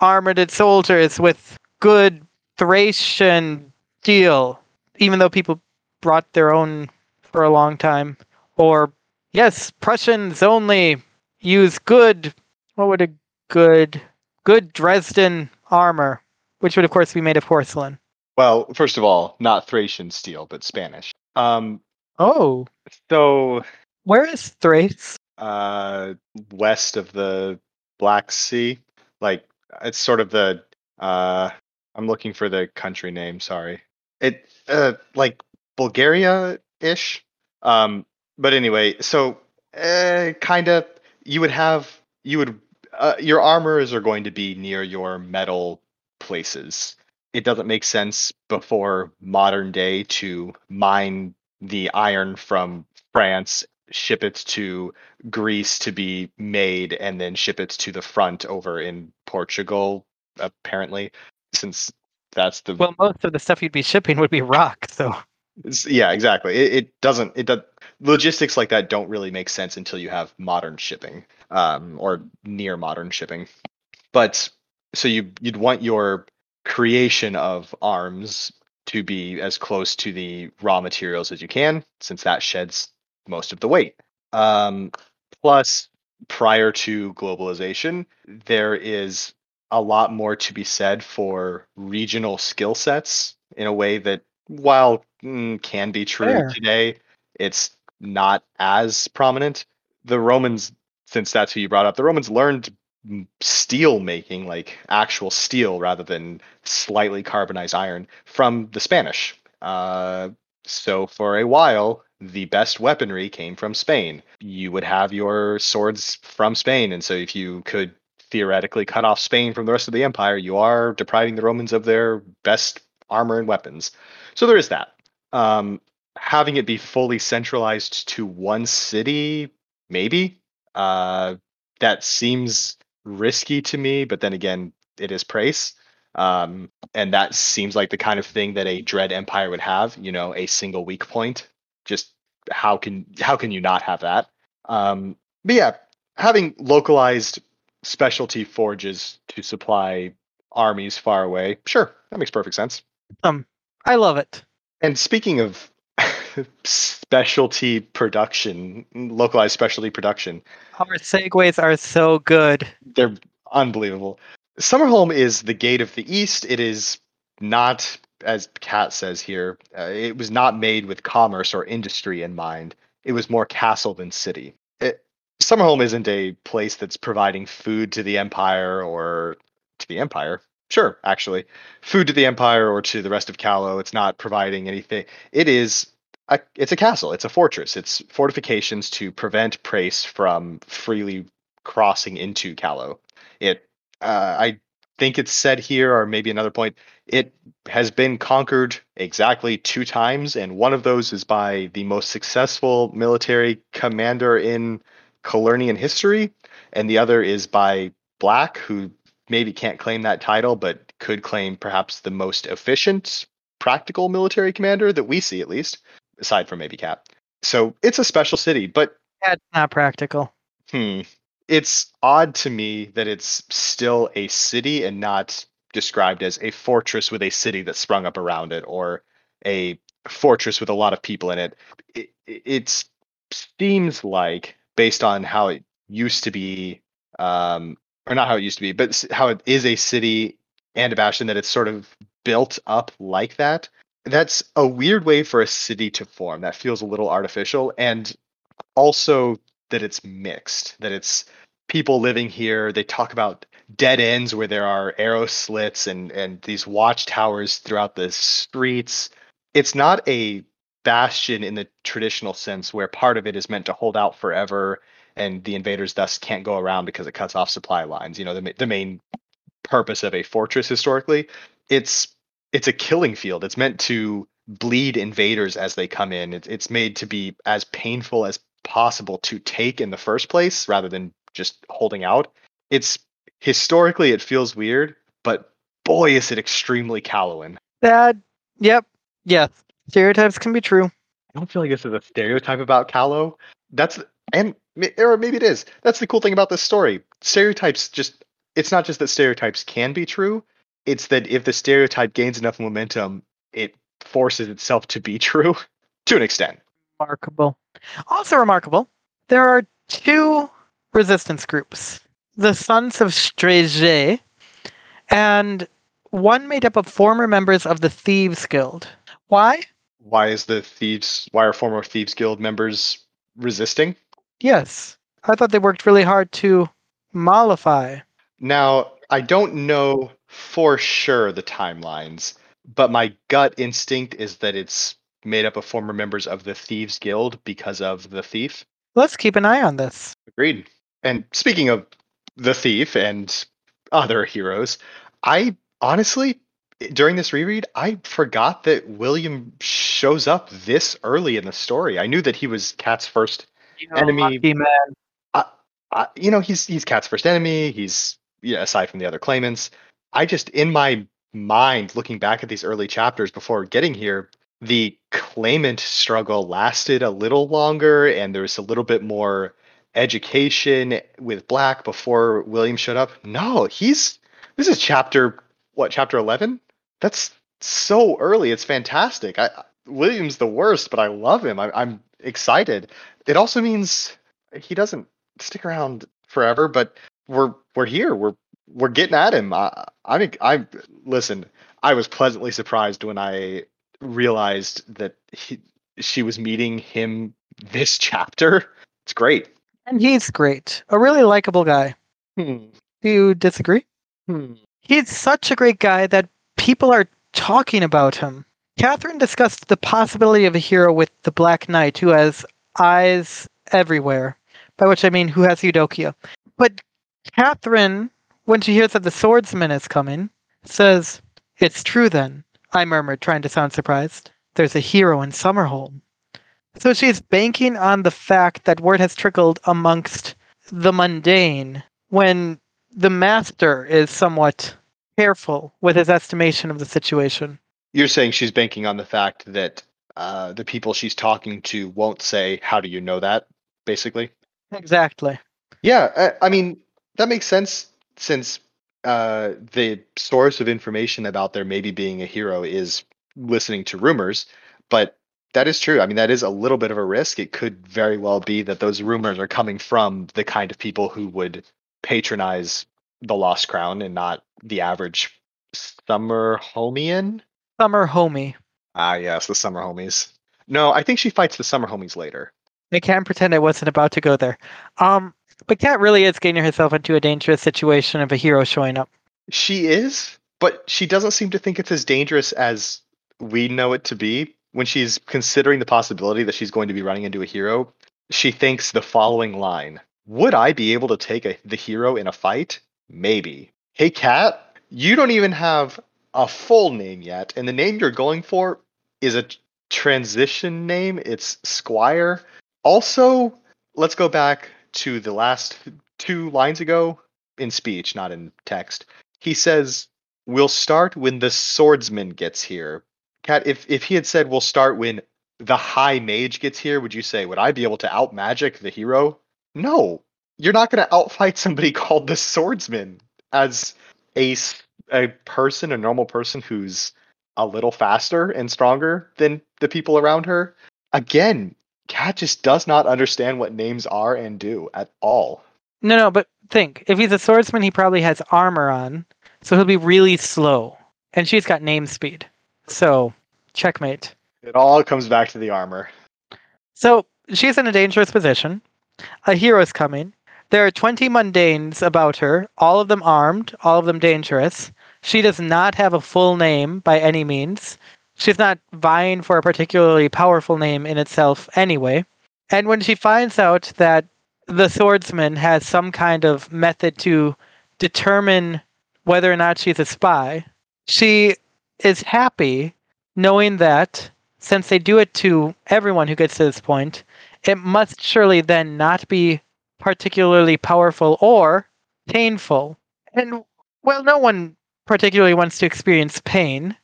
armored soldiers with good Thracian steel, even though people brought their own for a long time? Or yes, Prussians only use good what would a good good Dresden armor, which would of course be made of porcelain. Well, first of all, not Thracian steel, but Spanish. Um, Oh, so where is Thrace? uh, west of the Black Sea, like it's sort of the. Uh, I'm looking for the country name. Sorry, it uh, like Bulgaria ish. Um, but anyway, so uh, kind of you would have you would uh, your armors are going to be near your metal places. It doesn't make sense before modern day to mine the iron from France, ship it to Greece to be made, and then ship it to the front over in Portugal, apparently, since that's the Well, most of the stuff you'd be shipping would be rock, so yeah, exactly. It, it doesn't. It does. Logistics like that don't really make sense until you have modern shipping, um, or near modern shipping. But so you you'd want your creation of arms to be as close to the raw materials as you can, since that sheds most of the weight. Um, plus, prior to globalization, there is a lot more to be said for regional skill sets in a way that while mm, can be true Fair. today, it's not as prominent. The Romans, since that's who you brought up, the Romans learned steel making, like actual steel rather than slightly carbonized iron, from the Spanish. Uh, so for a while, the best weaponry came from Spain. You would have your swords from Spain, and so if you could theoretically cut off Spain from the rest of the empire, you are depriving the Romans of their best armor and weapons. So there is that. Um, having it be fully centralized to one city, maybe. Uh, that seems risky to me, but then again, it is Praes. Um, and that seems like the kind of thing that a dread empire would have, you know, a single weak point. Just how can how can you not have that? Um, but yeah, having localized specialty forges to supply armies far away, sure, that makes perfect sense. um, I love it. And speaking of specialty production, localized specialty production, Our segues are so good. they're unbelievable. Summerholm is the gate of the east. It is not, as Kat says here, uh, it was not made with commerce or industry in mind. It was more castle than city. It, Summerholm isn't a place that's providing food to the empire or to the empire. Sure, actually, food to the empire or to the rest of Callow. It's not providing anything. It is a, it's a castle. It's a fortress. It's fortifications to prevent Praes from freely crossing into Callow. It, uh, I think it's said here, or maybe another point. It has been conquered exactly two times, and one of those is by the most successful military commander in Calernian history, and the other is by Black, who maybe can't claim that title, but could claim perhaps the most efficient, practical military commander that we see, at least, aside from maybe Cap. So it's a special city, but That's not practical. hmm, it's odd to me that it's still a city and not described as a fortress with a city that sprung up around it or a fortress with a lot of people in it. It, it seems like, based on how it used to be, um, or not how it used to be, but how it is a city and a bastion, that it's sort of built up like that. That's a weird way for a city to form. That feels a little artificial. And also that it's mixed, that it's people living here. They talk about dead ends where there are arrow slits and, and these watchtowers throughout the streets. It's not a bastion in the traditional sense where part of it is meant to hold out forever and the invaders thus can't go around because it cuts off supply lines. You know, the, the main purpose of a fortress historically. It's it's a killing field. It's meant to bleed invaders as they come in. It's it's made to be as painful as possible to take in the first place rather than just holding out. It's historically it feels weird, but boy is it extremely Callowan. That, yep, yes. Stereotypes can be true. I don't feel like this is a stereotype about Callow. That's and or maybe it is. That's the cool thing about this story. Stereotypes just it's not just that stereotypes can be true, it's that if the stereotype gains enough momentum, it forces itself to be true to an extent. Remarkable. Also remarkable, there are two resistance groups the Sons of Strege, and one made up of former members of the Thieves Guild. Why? Why is the thieves? Why are former thieves guild members resisting? Yes, I thought they worked really hard to mollify. Now, I don't know for sure the timelines, but my gut instinct is that it's made up of former members of the Thieves Guild because of the thief. Let's keep an eye on this. Agreed. And speaking of the thief and other heroes, I honestly, during this reread, I forgot that William shows up this early in the story. I knew that he was Cat's first Enemy- lucky man. uh, you know, he's he's Cat's first enemy. He's yeah, aside from the other claimants. I just in my mind, looking back at these early chapters before getting here, the claimant struggle lasted a little longer, and there was a little bit more education with Black before William showed up. No, he's this is chapter what chapter eleven? That's so early. It's fantastic. I William's the worst, but I love him. I, I'm excited. It also means he doesn't stick around forever, but we're we're here. We're we're getting at him. I, I'm I listen. I was pleasantly surprised when I realized that he, she was meeting him this chapter. It's great. And he's great. A really likable guy. Hmm. Do you disagree? Hmm. He's such a great guy that people are talking about him. Catherine discussed the possibility of a hero with the Black Knight who has eyes everywhere, by which I mean who has Eudokia. But Catherine, when she hears that the swordsman is coming, says, It's true then, I murmured, trying to sound surprised. There's a hero in Summerholm. So she's banking on the fact that word has trickled amongst the mundane when the master is somewhat careful with his estimation of the situation. You're saying she's banking on the fact that uh, the people she's talking to won't say, "How do you know that?" Basically. Exactly. Yeah, I, I mean that makes sense since uh, the source of information about there maybe being a hero is listening to rumors, but that is true. I mean, that is a little bit of a risk. It could very well be that those rumors are coming from the kind of people who would patronize the Lost Crown and not the average summer homian. Summer homie. Ah, yes, the summer homies. No, I think she fights the summer homies later. I can't pretend I wasn't about to go there. Um, but Kat really is getting herself into a dangerous situation of a hero showing up. She is, but she doesn't seem to think it's as dangerous as we know it to be. When she's considering the possibility that she's going to be running into a hero, she thinks the following line Would I be able to take a, the hero in a fight? Maybe. Hey, Kat, you don't even have a full name yet, and the name you're going for is a transition name. It's Squire. Also, let's go back to the last two lines ago in speech, not in text. He says, We'll start when the swordsman gets here. Cat, if, if he had said, We'll start when the high mage gets here, would you say, Would I be able to out magic the hero? No. You're not going to outfight somebody called the swordsman as a a person, a normal person who's a little faster and stronger than the people around her. Again, Cat just does not understand what names are and do at all. No, no, but think if he's a swordsman, he probably has armor on, so he'll be really slow. And she's got name speed. So, checkmate. It all comes back to the armor. So, she's in a dangerous position. A hero's coming. There are 20 mundanes about her, all of them armed, all of them dangerous. She does not have a full name by any means. She's not vying for a particularly powerful name in itself anyway. And when she finds out that the swordsman has some kind of method to determine whether or not she's a spy, she is happy knowing that since they do it to everyone who gets to this point, it must surely then not be particularly powerful or painful. And well, no one particularly wants to experience pain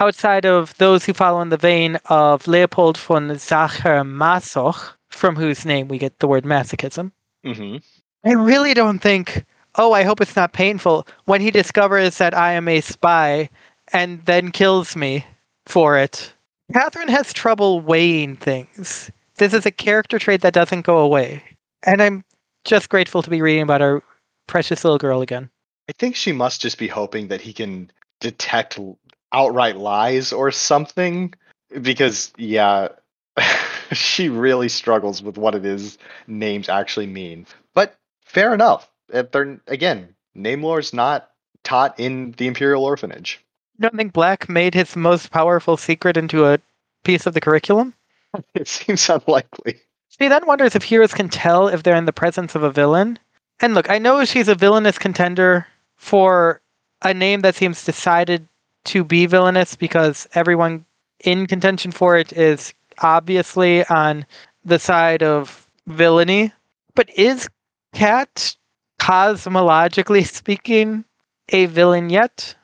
outside of those who follow in the vein of Leopold von Sacher-Masoch, from whose name we get the word masochism. hmm I really don't think, oh, I hope it's not painful when he discovers that I am a spy and then kills me for it. Catherine has trouble weighing things. This is a character trait that doesn't go away. And I'm just grateful to be reading about our precious little girl again. I think she must just be hoping that he can detect outright lies or something. Because, yeah, she really struggles with what it is names actually mean. But fair enough. If they're, again, name lore is not taught in the Imperial Orphanage. You don't think Black made his most powerful secret into a piece of the curriculum? It seems unlikely. She then wonders if heroes can tell if they're in the presence of a villain. And look, I know she's a villainous contender for a name that seems decided to be villainous because everyone in contention for it is obviously on the side of villainy. But is Cat, cosmologically speaking, a villain yet?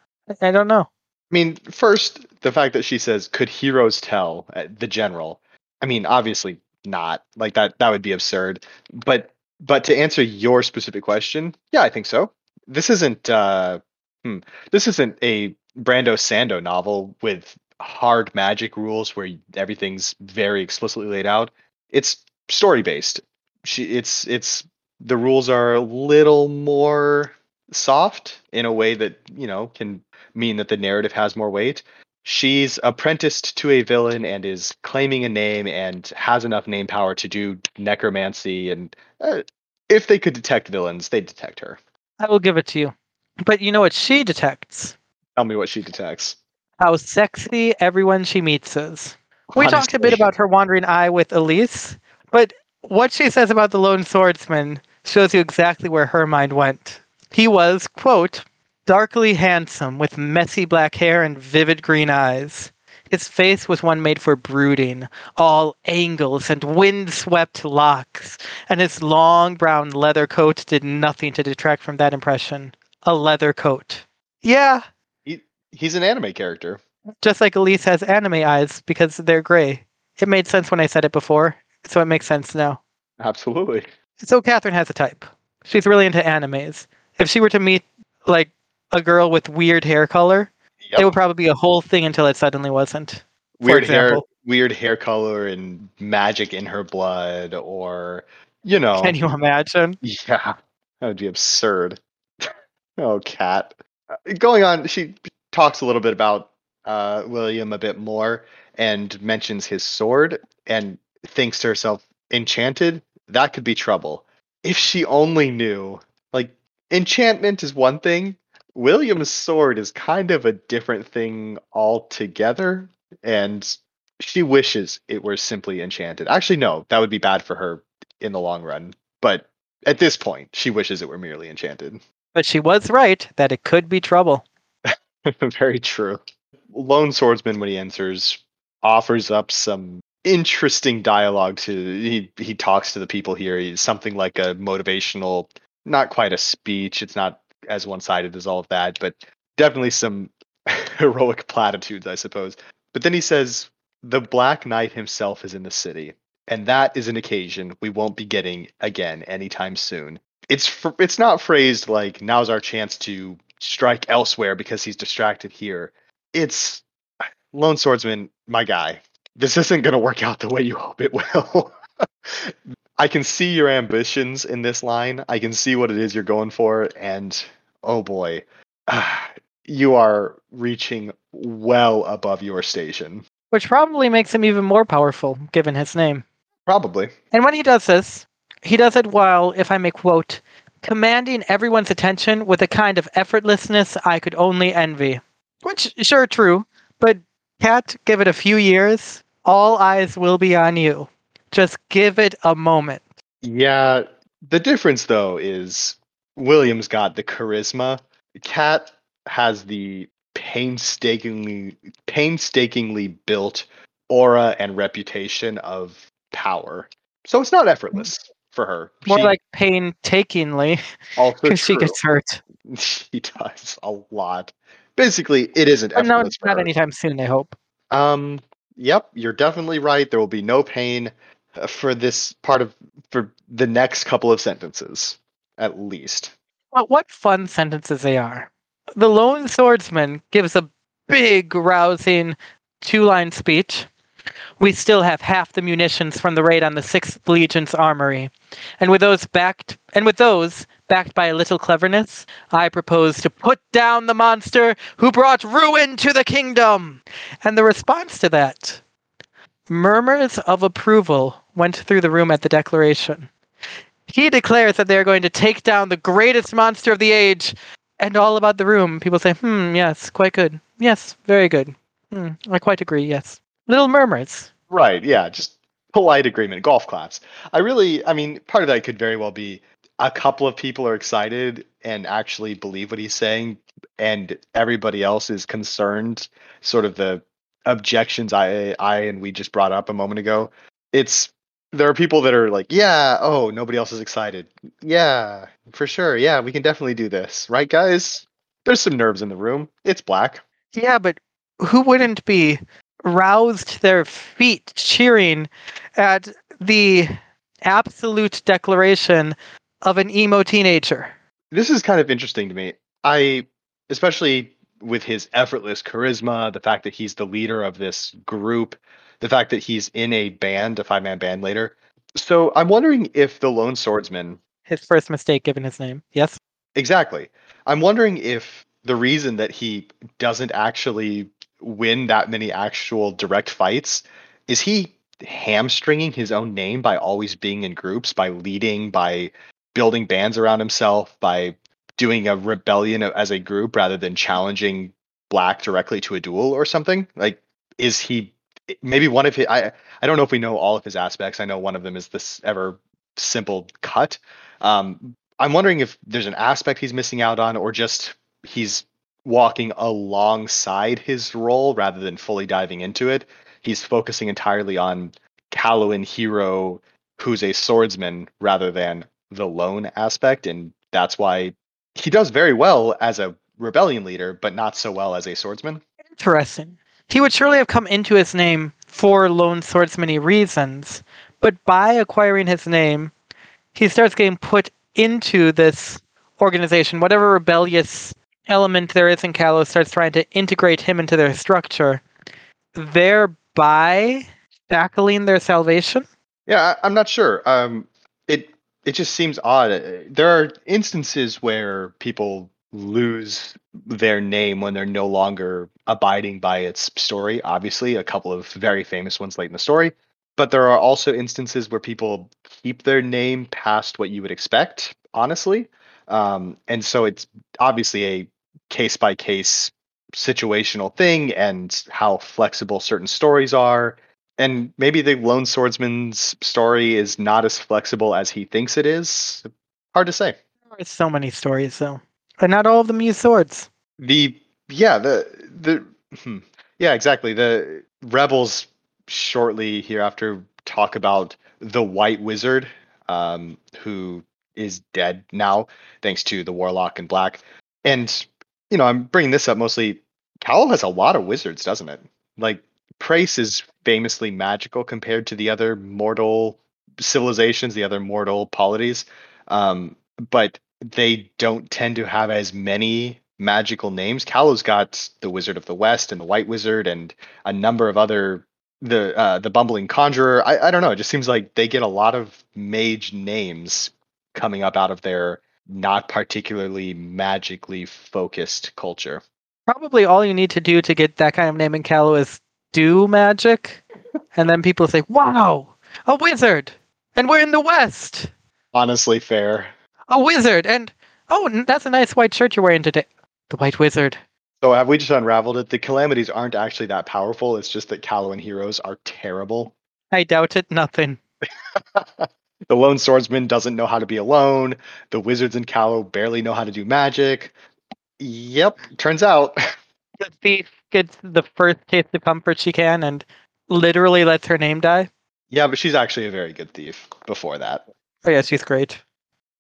I don't know. I mean, first, the fact that she says, "Could heroes tell?" uh, The general. I mean, obviously not. Like that. That would be absurd. But but to answer your specific question, yeah, I think so. This isn't. uh hmm, This isn't a Brando Sando novel with hard magic rules where everything's very explicitly laid out. It's story based. She. It's. It's. The rules are a little more soft in a way that you know can mean that the narrative has more weight. She's apprenticed to a villain and is claiming a name and has enough name power to do necromancy. And uh, if they could detect villains, they'd detect her. I will give it to you. But you know what she detects? Tell me what she detects. How sexy everyone she meets is. We talked a bit about her wandering eye with Elise, but what she says about the lone swordsman shows you exactly where her mind went. He was, quote, darkly handsome with messy black hair and vivid green eyes. His face was one made for brooding, all angles and wind-swept locks, and his long brown leather coat did nothing to detract from that impression. A leather coat. Yeah, he's an anime character. just like Elise has anime eyes because they're gray. It made sense when I said it before, so it makes sense now. Absolutely. So Catherine has a type. She's really into animes. If she were to meet like a girl with weird hair color, Yep. it would probably be a whole thing until it suddenly wasn't. weird hair, weird hair color, and magic in her blood, or you know, Can you imagine? Yeah, that would be absurd. oh, cat. Uh, Going on, she talks a little bit about uh, William a bit more and mentions his sword and thinks to herself, enchanted? That could be trouble. If she only knew. Like, enchantment is one thing, William's sword is kind of a different thing altogether. And she wishes it were simply enchanted. Actually, no, that would be bad for her in the long run. But at this point, she wishes it were merely enchanted. But she was right that it could be trouble. Very true. Lone Swordsman, when he enters, offers up some interesting dialogue to he he talks to the people here. He's something like a motivational, not quite a speech. It's not as one sided as all of that, but definitely some heroic platitudes, I suppose. But then he says, The Black Knight himself is in the city, and that is an occasion we won't be getting again anytime soon. It's fr- it's not phrased like now's our chance to strike elsewhere because he's distracted here. It's Lone Swordsman, my guy. This isn't going to work out the way you hope it will. I can see your ambitions in this line. I can see what it is you're going for, and oh boy, you are reaching well above your station. Which probably makes him even more powerful, given his name. Probably. And when he does this, he does it while, if I may quote, commanding everyone's attention with a kind of effortlessness I could only envy. Which, sure, true, but Cat, give it a few years, all eyes will be on you. Just give it a moment. Yeah, the difference though is Williams got the charisma. Cat has the painstakingly painstakingly built aura and reputation of power. So it's not effortless for her. More She like painstakingly, also because she gets hurt. she does a lot. Basically, it isn't But no, for not anytime soon, I hope. Um, yep, you're definitely right. There will be no pain uh, for this part of for the next couple of sentences, at least. Well, what fun sentences they are. The lone swordsman gives a big, rousing two line speech. We still have half the munitions from the raid on the Sixth Legion's armory. And with those backed and with those backed by a little cleverness, I propose to put down the monster who brought ruin to the kingdom. And the response to that, murmurs of approval went through the room at the declaration. He declares that they're going to take down the greatest monster of the age, and all about the room, people say, hmm, yes, quite good. Yes, very good. Hmm, I quite agree, yes. Little murmurs. Right, yeah, just polite agreement, golf claps. I really, I mean, part of that could very well be a couple of people are excited and actually believe what he's saying, and everybody else is concerned, sort of the objections I I and we just brought up a moment ago. It's there are people that are like, yeah, oh, nobody else is excited. Yeah, for sure. Yeah, we can definitely do this. Right, guys? There's some nerves in the room. It's black. Yeah, but who wouldn't be roused their feet cheering at the absolute declaration of an emo teenager? This is kind of interesting to me. I especially with his effortless charisma, the fact that he's the leader of this group, the fact that he's in a band, a five man band later. So I'm wondering if the lone swordsman. His first mistake given his name. Yes. Exactly. I'm wondering if the reason that he doesn't actually win that many actual direct fights is he hamstringing his own name by always being in groups, by leading, by building bands around himself, by doing a rebellion as a group rather than challenging black directly to a duel or something? Like is he maybe one of his i i don't know if we know all of his aspects. I know one of them is this ever simple cut. Um i'm wondering if there's an aspect he's missing out on or just he's walking alongside his role rather than fully diving into it he's focusing entirely on Callowan hero who's a swordsman rather than the lone aspect and that's why he does very well as a rebellion leader, but not so well as a swordsman. Interesting. He would surely have come into his name for lone swordsmany reasons, but by acquiring his name, he starts getting put into this organization. Whatever rebellious element there is in Callow starts trying to integrate him into their structure, thereby tackling their salvation. Yeah, I, am not sure. Um, it it just seems odd. There are instances where people lose their name when they're no longer abiding by its story. Obviously, a couple of very famous ones late in the story. But there are also instances where people keep their name past what you would expect, honestly. Um, and so it's obviously a case by case situational thing and how flexible certain stories are and maybe the lone swordsman's story is not as flexible as he thinks it is. Hard to say. There's so many stories though, but not all of them use swords. The yeah the the hmm, yeah exactly the rebels shortly hereafter talk about the white wizard um, who is dead now thanks to the warlock and black and you know i'm bringing this up mostly Cal has a lot of wizards doesn't it like Praes is famously magical compared to the other mortal civilizations, the other mortal polities. Um, but they don't tend to have as many magical names. Callow's got the Wizard of the West and the White Wizard and a number of other the uh, the Bumbling Conjurer. I, I don't know. It just seems like they get a lot of mage names coming up out of their not particularly magically focused culture. Probably all you need to do to get that kind of name in Callow is do magic, and then people say, "Wow, a wizard!" And we're in the West. Honestly, fair. A wizard, and oh, that's a nice white shirt you're wearing today. The White Wizard. So have we just unraveled it? The calamities aren't actually that powerful. It's just that Callowan heroes are terrible. I doubt it. Nothing. the lone swordsman doesn't know how to be alone. The wizards in Callow barely know how to do magic. Yep, turns out. The thief gets the first taste of comfort she can and literally lets her name die. Yeah, but she's actually a very good thief before that. Oh yeah, she's great.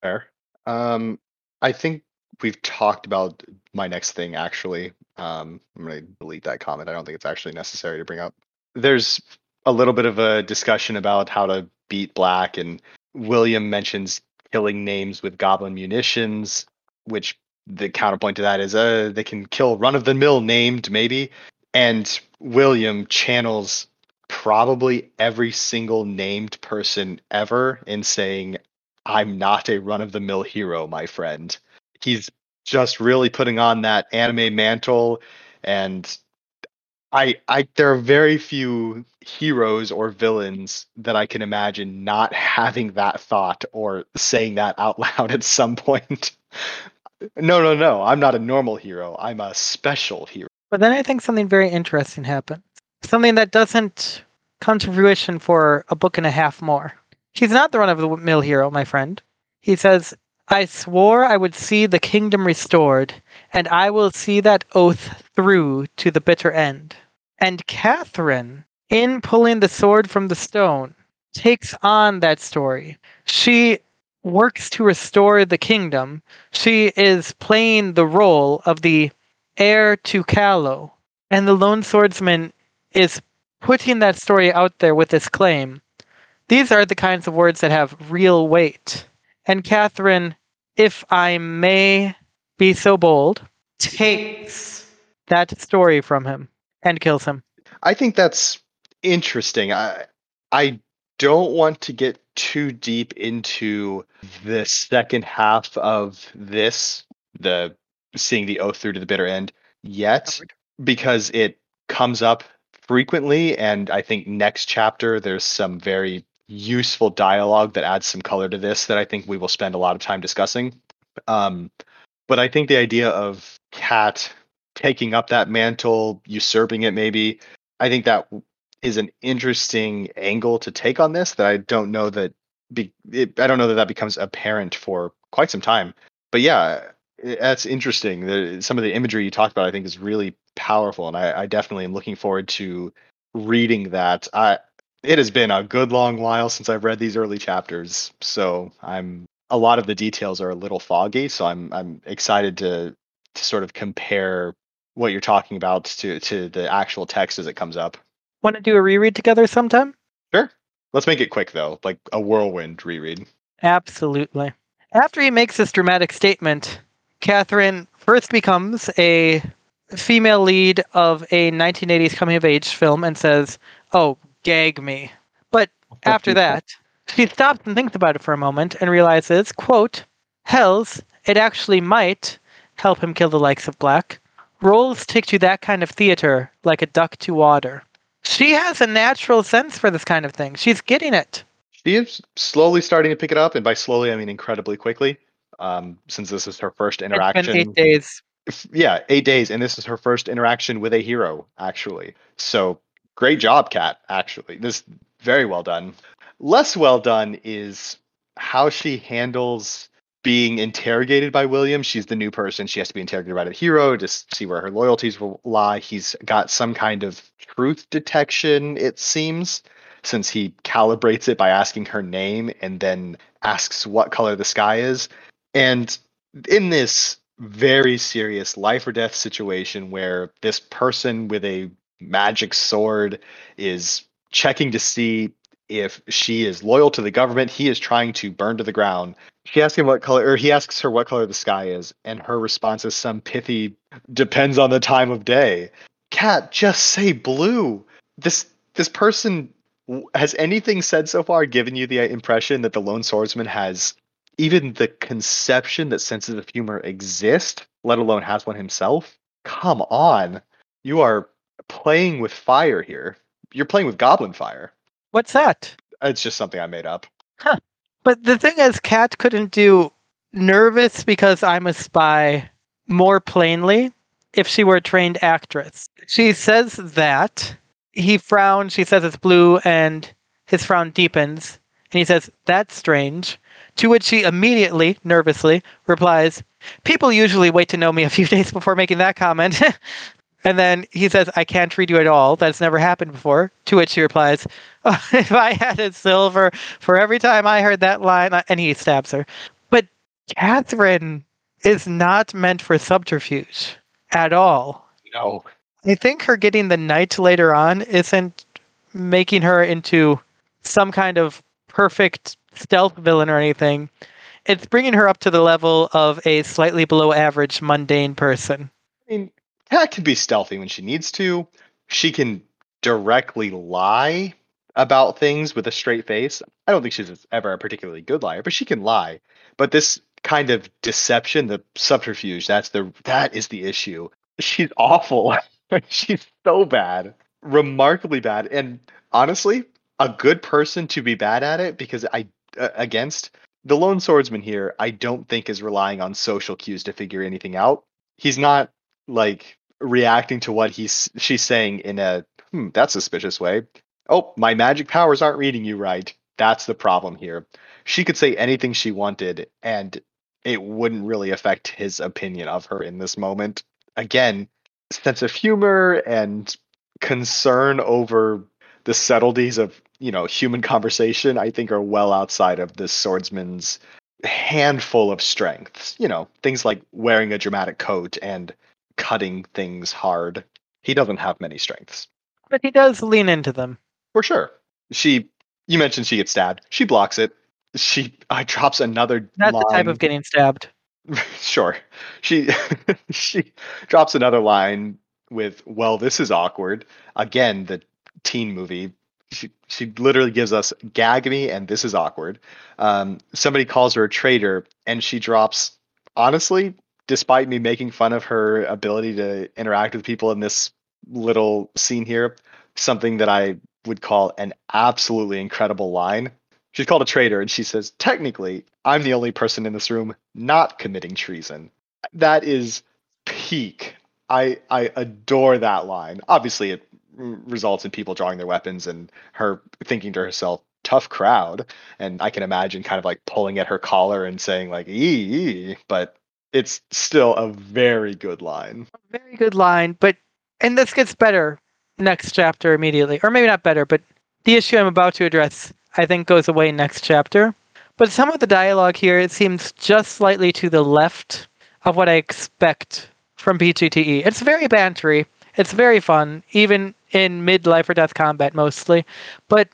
Fair. Um, I think we've talked about my next thing actually. Um, I'm gonna delete that comment. I don't think it's actually necessary to bring up. There's a little bit of a discussion about how to beat black, and William mentions killing names with goblin munitions, which the counterpoint to that is uh they can kill run of the mill named maybe and william channels probably every single named person ever in saying I'm not a run of the mill hero, my friend. He's just really putting on that anime mantle and I I there are very few heroes or villains that I can imagine not having that thought or saying that out loud at some point. no, no, no. I'm not a normal hero. I'm a special hero. But then I think something very interesting happened. Something that doesn't come to fruition for a book and a half more. He's not the run of the mill hero, my friend. He says, I swore I would see the kingdom restored, and I will see that oath through to the bitter end. And Catherine, in pulling the sword from the stone, takes on that story. She works to restore the kingdom. She is playing the role of the heir to Callow. And the lone swordsman is putting that story out there with this claim. These are the kinds of words that have real weight. And Catherine, if I may be so bold, takes that story from him and kills him. I think that's interesting. I I don't want to get too deep into the second half of this, the seeing the oath through to the bitter end yet, because it comes up frequently, and I think next chapter there's some very useful dialogue that adds some color to this that I think we will spend a lot of time discussing. Um, but I think the idea of Cat taking up that mantle, usurping it, maybe, I think that is an interesting angle to take on this that I don't know that be, it, I don't know that that becomes apparent for quite some time. But yeah, that's interesting. The, some of the imagery you talked about, I think, is really powerful, and I, I definitely am looking forward to reading that. I it has been a good long while since I've read these early chapters, so I'm a lot of the details are a little foggy. So I'm I'm excited to to sort of compare what you're talking about to to the actual text as it comes up. Want to do a reread together sometime? Sure. Let's make it quick though, like a whirlwind reread. Absolutely. After he makes this dramatic statement, Catherine first becomes a female lead of a 1980s coming of age film and says, "Oh, gag me." But after that, she stops and thinks about it for a moment and realizes, quote, "Hells, it actually might help him kill the likes of Black. Roles take to that kind of theater like a duck to water." She has a natural sense for this kind of thing. She's getting it. She is slowly starting to pick it up, and by slowly I mean incredibly quickly. Um, since this is her first interaction. Eight days. Yeah, eight days, and this is her first interaction with a hero, actually. So great job, Cat. Actually, this very well done. Less well done is how she handles being interrogated by William. She's the new person. She has to be interrogated by the hero to see where her loyalties will lie. He's got some kind of truth detection, it seems, since he calibrates it by asking her name and then asks what color the sky is. And in this very serious life or death situation where this person with a magic sword is checking to see if she is loyal to the government he is trying to burn to the ground she asks him what color or he asks her what color the sky is and her response is some pithy depends on the time of day cat just say blue this this person has anything said so far given you the impression that the lone swordsman has even the conception that senses of humor exist, let alone has one himself. Come on. You are playing with fire here. You're playing with goblin fire. What's that? It's just something I made up. Huh. But the thing is, Cat couldn't do nervous because I'm a spy more plainly if she were a trained actress. She says that. He frowns. She says it's blue, and his frown deepens. And he says, That's strange. To which she immediately, nervously, replies, People usually wait to know me a few days before making that comment. and then he says, I can't read you at all. That's never happened before. To which she replies, oh, If I had a silver for every time I heard that line, and he stabs her. But Catherine is not meant for subterfuge at all. No. I think her getting the knight later on isn't making her into some kind of perfect stealth villain or anything. It's bringing her up to the level of a slightly below average mundane person. I mean, Cat can be stealthy when she needs to. She can directly lie about things with a straight face. I don't think she's ever a particularly good liar, but she can lie. But this kind of deception, the subterfuge, that's the that is the issue. She's awful. she's so bad. Remarkably bad. And honestly, a good person to be bad at it because I uh, against the lone swordsman here, I don't think is relying on social cues to figure anything out. He's not like reacting to what he's she's saying in a hmm, that's suspicious way. Oh, my magic powers aren't reading you right. That's the problem here. She could say anything she wanted and it wouldn't really affect his opinion of her in this moment. Again, sense of humor and concern over the subtleties of you know human conversation i think are well outside of the swordsman's handful of strengths you know things like wearing a dramatic coat and cutting things hard. He doesn't have many strengths. But he does lean into them. For sure. She you mentioned she gets stabbed. She blocks it. She uh, drops another that's line. the type of getting stabbed. Sure. She she drops another line with well this is awkward. Again the teen movie. She, she literally gives us gag me and this is awkward. Um, somebody calls her a traitor and she drops honestly despite me making fun of her ability to interact with people in this little scene here something that i would call an absolutely incredible line. She's called a traitor and she says technically i'm the only person in this room not committing treason. That is peak. I i adore that line. Obviously it results in people drawing their weapons and her thinking to herself tough crowd. And i can imagine kind of like pulling at her collar and saying like ee but it's still a very good line very good line but and this gets better next chapter immediately or maybe not better but the issue i'm about to address i think goes away next chapter but some of the dialogue here it seems just slightly to the left of what i expect from pgte it's very bantery it's very fun even in mid life or death combat mostly. But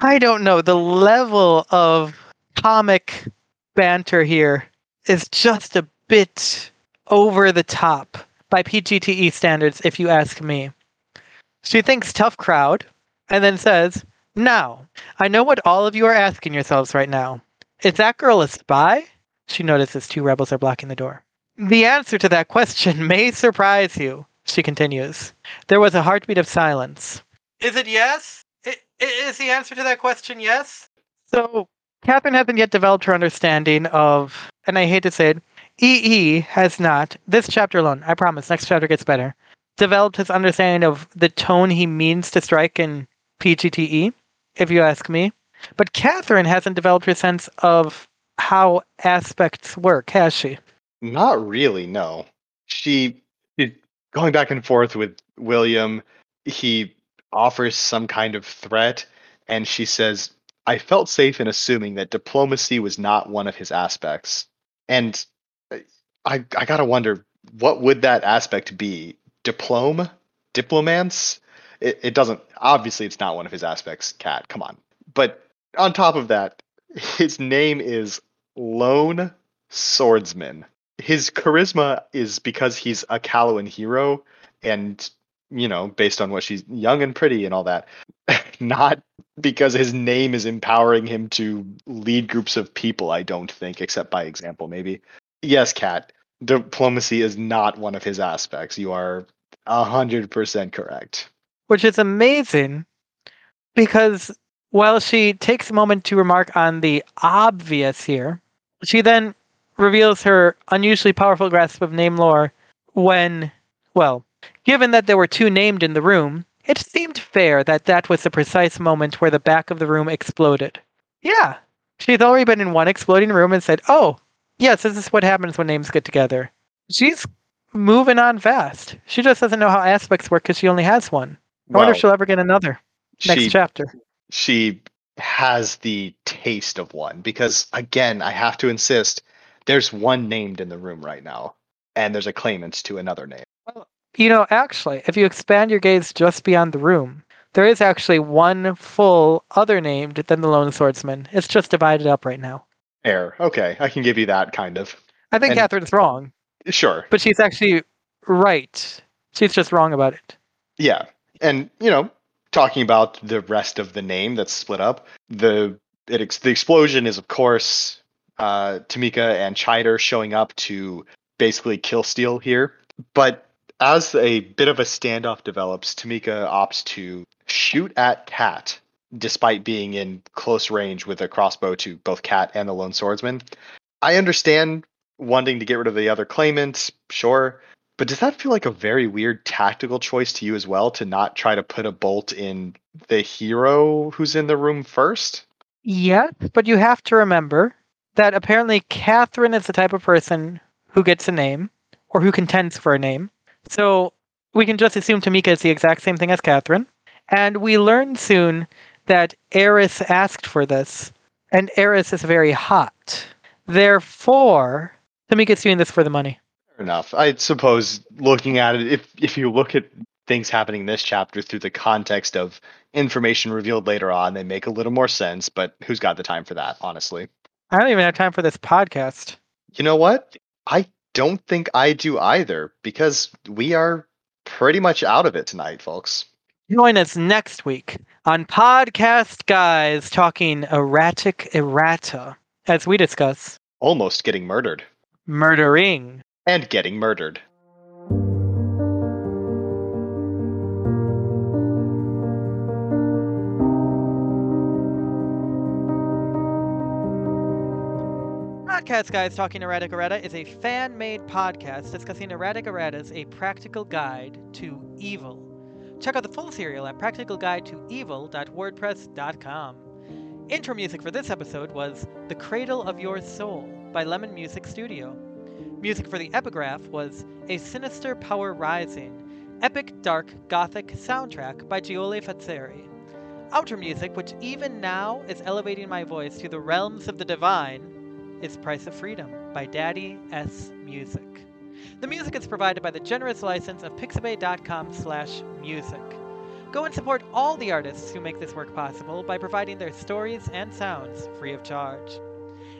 I don't know. The level of comic banter here is just a bit over the top by PGTE standards, if you ask me. She thinks tough crowd and then says, Now, I know what all of you are asking yourselves right now. Is that girl a spy? She notices two rebels are blocking the door. The answer to that question may surprise you. She continues. There was a heartbeat of silence. Is it yes? Is the answer to that question yes? So, Catherine hasn't yet developed her understanding of, and I hate to say it, EE has not, this chapter alone, I promise, next chapter gets better, developed his understanding of the tone he means to strike in PGTE, if you ask me. But Catherine hasn't developed her sense of how aspects work, has she? Not really, no. She going back and forth with William, he offers some kind of threat, and she says, I felt safe in assuming that diplomacy was not one of his aspects. And I, I gotta wonder, what would that aspect be? Diplome? Diplomance? It, it doesn't, obviously, it's not one of his aspects, Cat. Come on. But on top of that, his name is Lone Swordsman his charisma is because he's a Callowan hero and you know based on what she's young and pretty and all that not because his name is empowering him to lead groups of people i don't think except by example maybe yes cat diplomacy is not one of his aspects you are a 100% correct which is amazing because while she takes a moment to remark on the obvious here she then reveals her unusually powerful grasp of name lore when, well, given that there were two named in the room, it seemed fair that that was the precise moment where the back of the room exploded. Yeah, she's already been in one exploding room and said, oh, yes, this is what happens when names get together. She's moving on fast. She just doesn't know how aspects work because she only has one. I well, wonder if she'll ever get another next she, chapter. She has the taste of one because, again, I have to insist there's one named in the room right now, and there's a claimant to another name. Well, you know, actually, if you expand your gaze just beyond the room, there is actually one full other named than the lone swordsman. It's just divided up right now. Air. Okay, I can give you that kind of. I think and, Catherine's wrong. Sure. But she's actually right. She's just wrong about it. Yeah. And, you know, talking about the rest of the name that's split up, the it the explosion is of course uh, Tamika and Chider showing up to basically kill Steel here. But as a bit of a standoff develops, Tamika opts to shoot at Cat despite being in close range with a crossbow to both Cat and the lone swordsman. I understand wanting to get rid of the other claimants, sure, but does that feel like a very weird tactical choice to you as well to not try to put a bolt in the hero who's in the room first? Yeah, but you have to remember that apparently Catherine is the type of person who gets a name or who contends for a name. So we can just assume Tamika is the exact same thing as Catherine. And we learn soon that Eris asked for this, and Eris is very hot. Therefore, Tamika's doing this for the money. Fair enough. I suppose looking at it, if if you look at things happening in this chapter through the context of information revealed later on, they make a little more sense. But who's got the time for that, honestly? I don't even have time for this podcast. You know what? I don't think I do either because we are pretty much out of it tonight, folks. Join us next week on Podcast Guys talking erratic errata as we discuss Almost getting murdered murdering. and getting murdered. Podcast Guys Talking Erratic Errata is a fan made podcast discussing erratic erratas, a practical guide to evil. Check out the full serial at practicalguidetoevil.wordpress.com. Intro music for this episode was The Cradle of Your Soul by Lemon Music Studio. Music for the epigraph was A Sinister Power Rising, epic dark gothic soundtrack by Giole Fazzeri. Outer music, which even now is elevating my voice to the realms of the divine, is Price of Freedom by Daddy S Music. The music is provided by the generous license of pixabay.com slash music. Go and support all the artists who make this work possible by providing their stories and sounds free of charge.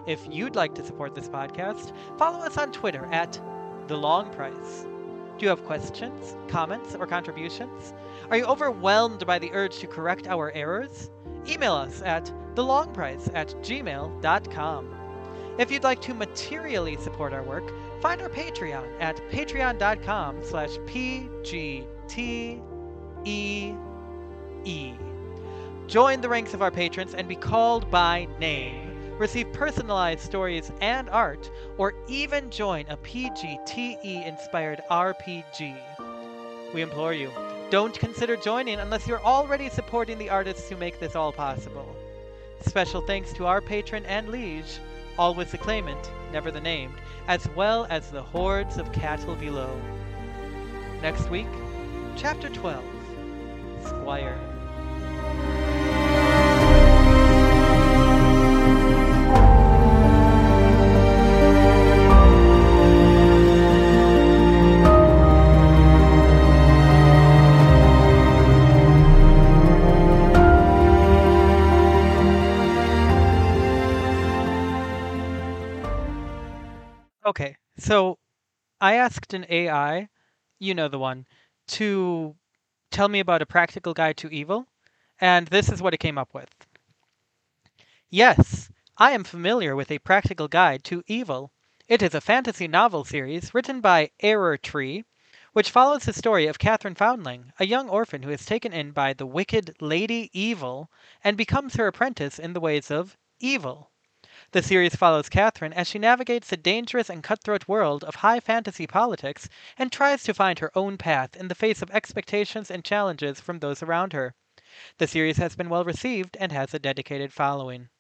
If you'd like to support this podcast, follow us on Twitter at The Long Price. Do you have questions, comments, or contributions? Are you overwhelmed by the urge to correct our errors? Email us at thelongprice at gmail.com. If you'd like to materially support our work, find our Patreon at patreon.com slash pgtee. Join the ranks of our patrons and be called by name. Receive personalized stories and art, or even join a PGTE-inspired RPG. We implore you, don't consider joining unless you're already supporting the artists who make this all possible. Special thanks to our patron and liege, always the claimant, never the named, as well as the hordes of cattle below. Next week, Chapter 12 Squire. Okay, so I asked an AI, you know the one, to tell me about a practical guide to evil, and this is what it came up with. Yes, I am familiar with a practical guide to evil. It is a fantasy novel series written by Error Tree, which follows the story of Catherine Foundling, a young orphan who is taken in by the wicked Lady Evil and becomes her apprentice in the ways of evil. The series follows Catherine as she navigates the dangerous and cutthroat world of high fantasy politics and tries to find her own path in the face of expectations and challenges from those around her. The series has been well received and has a dedicated following.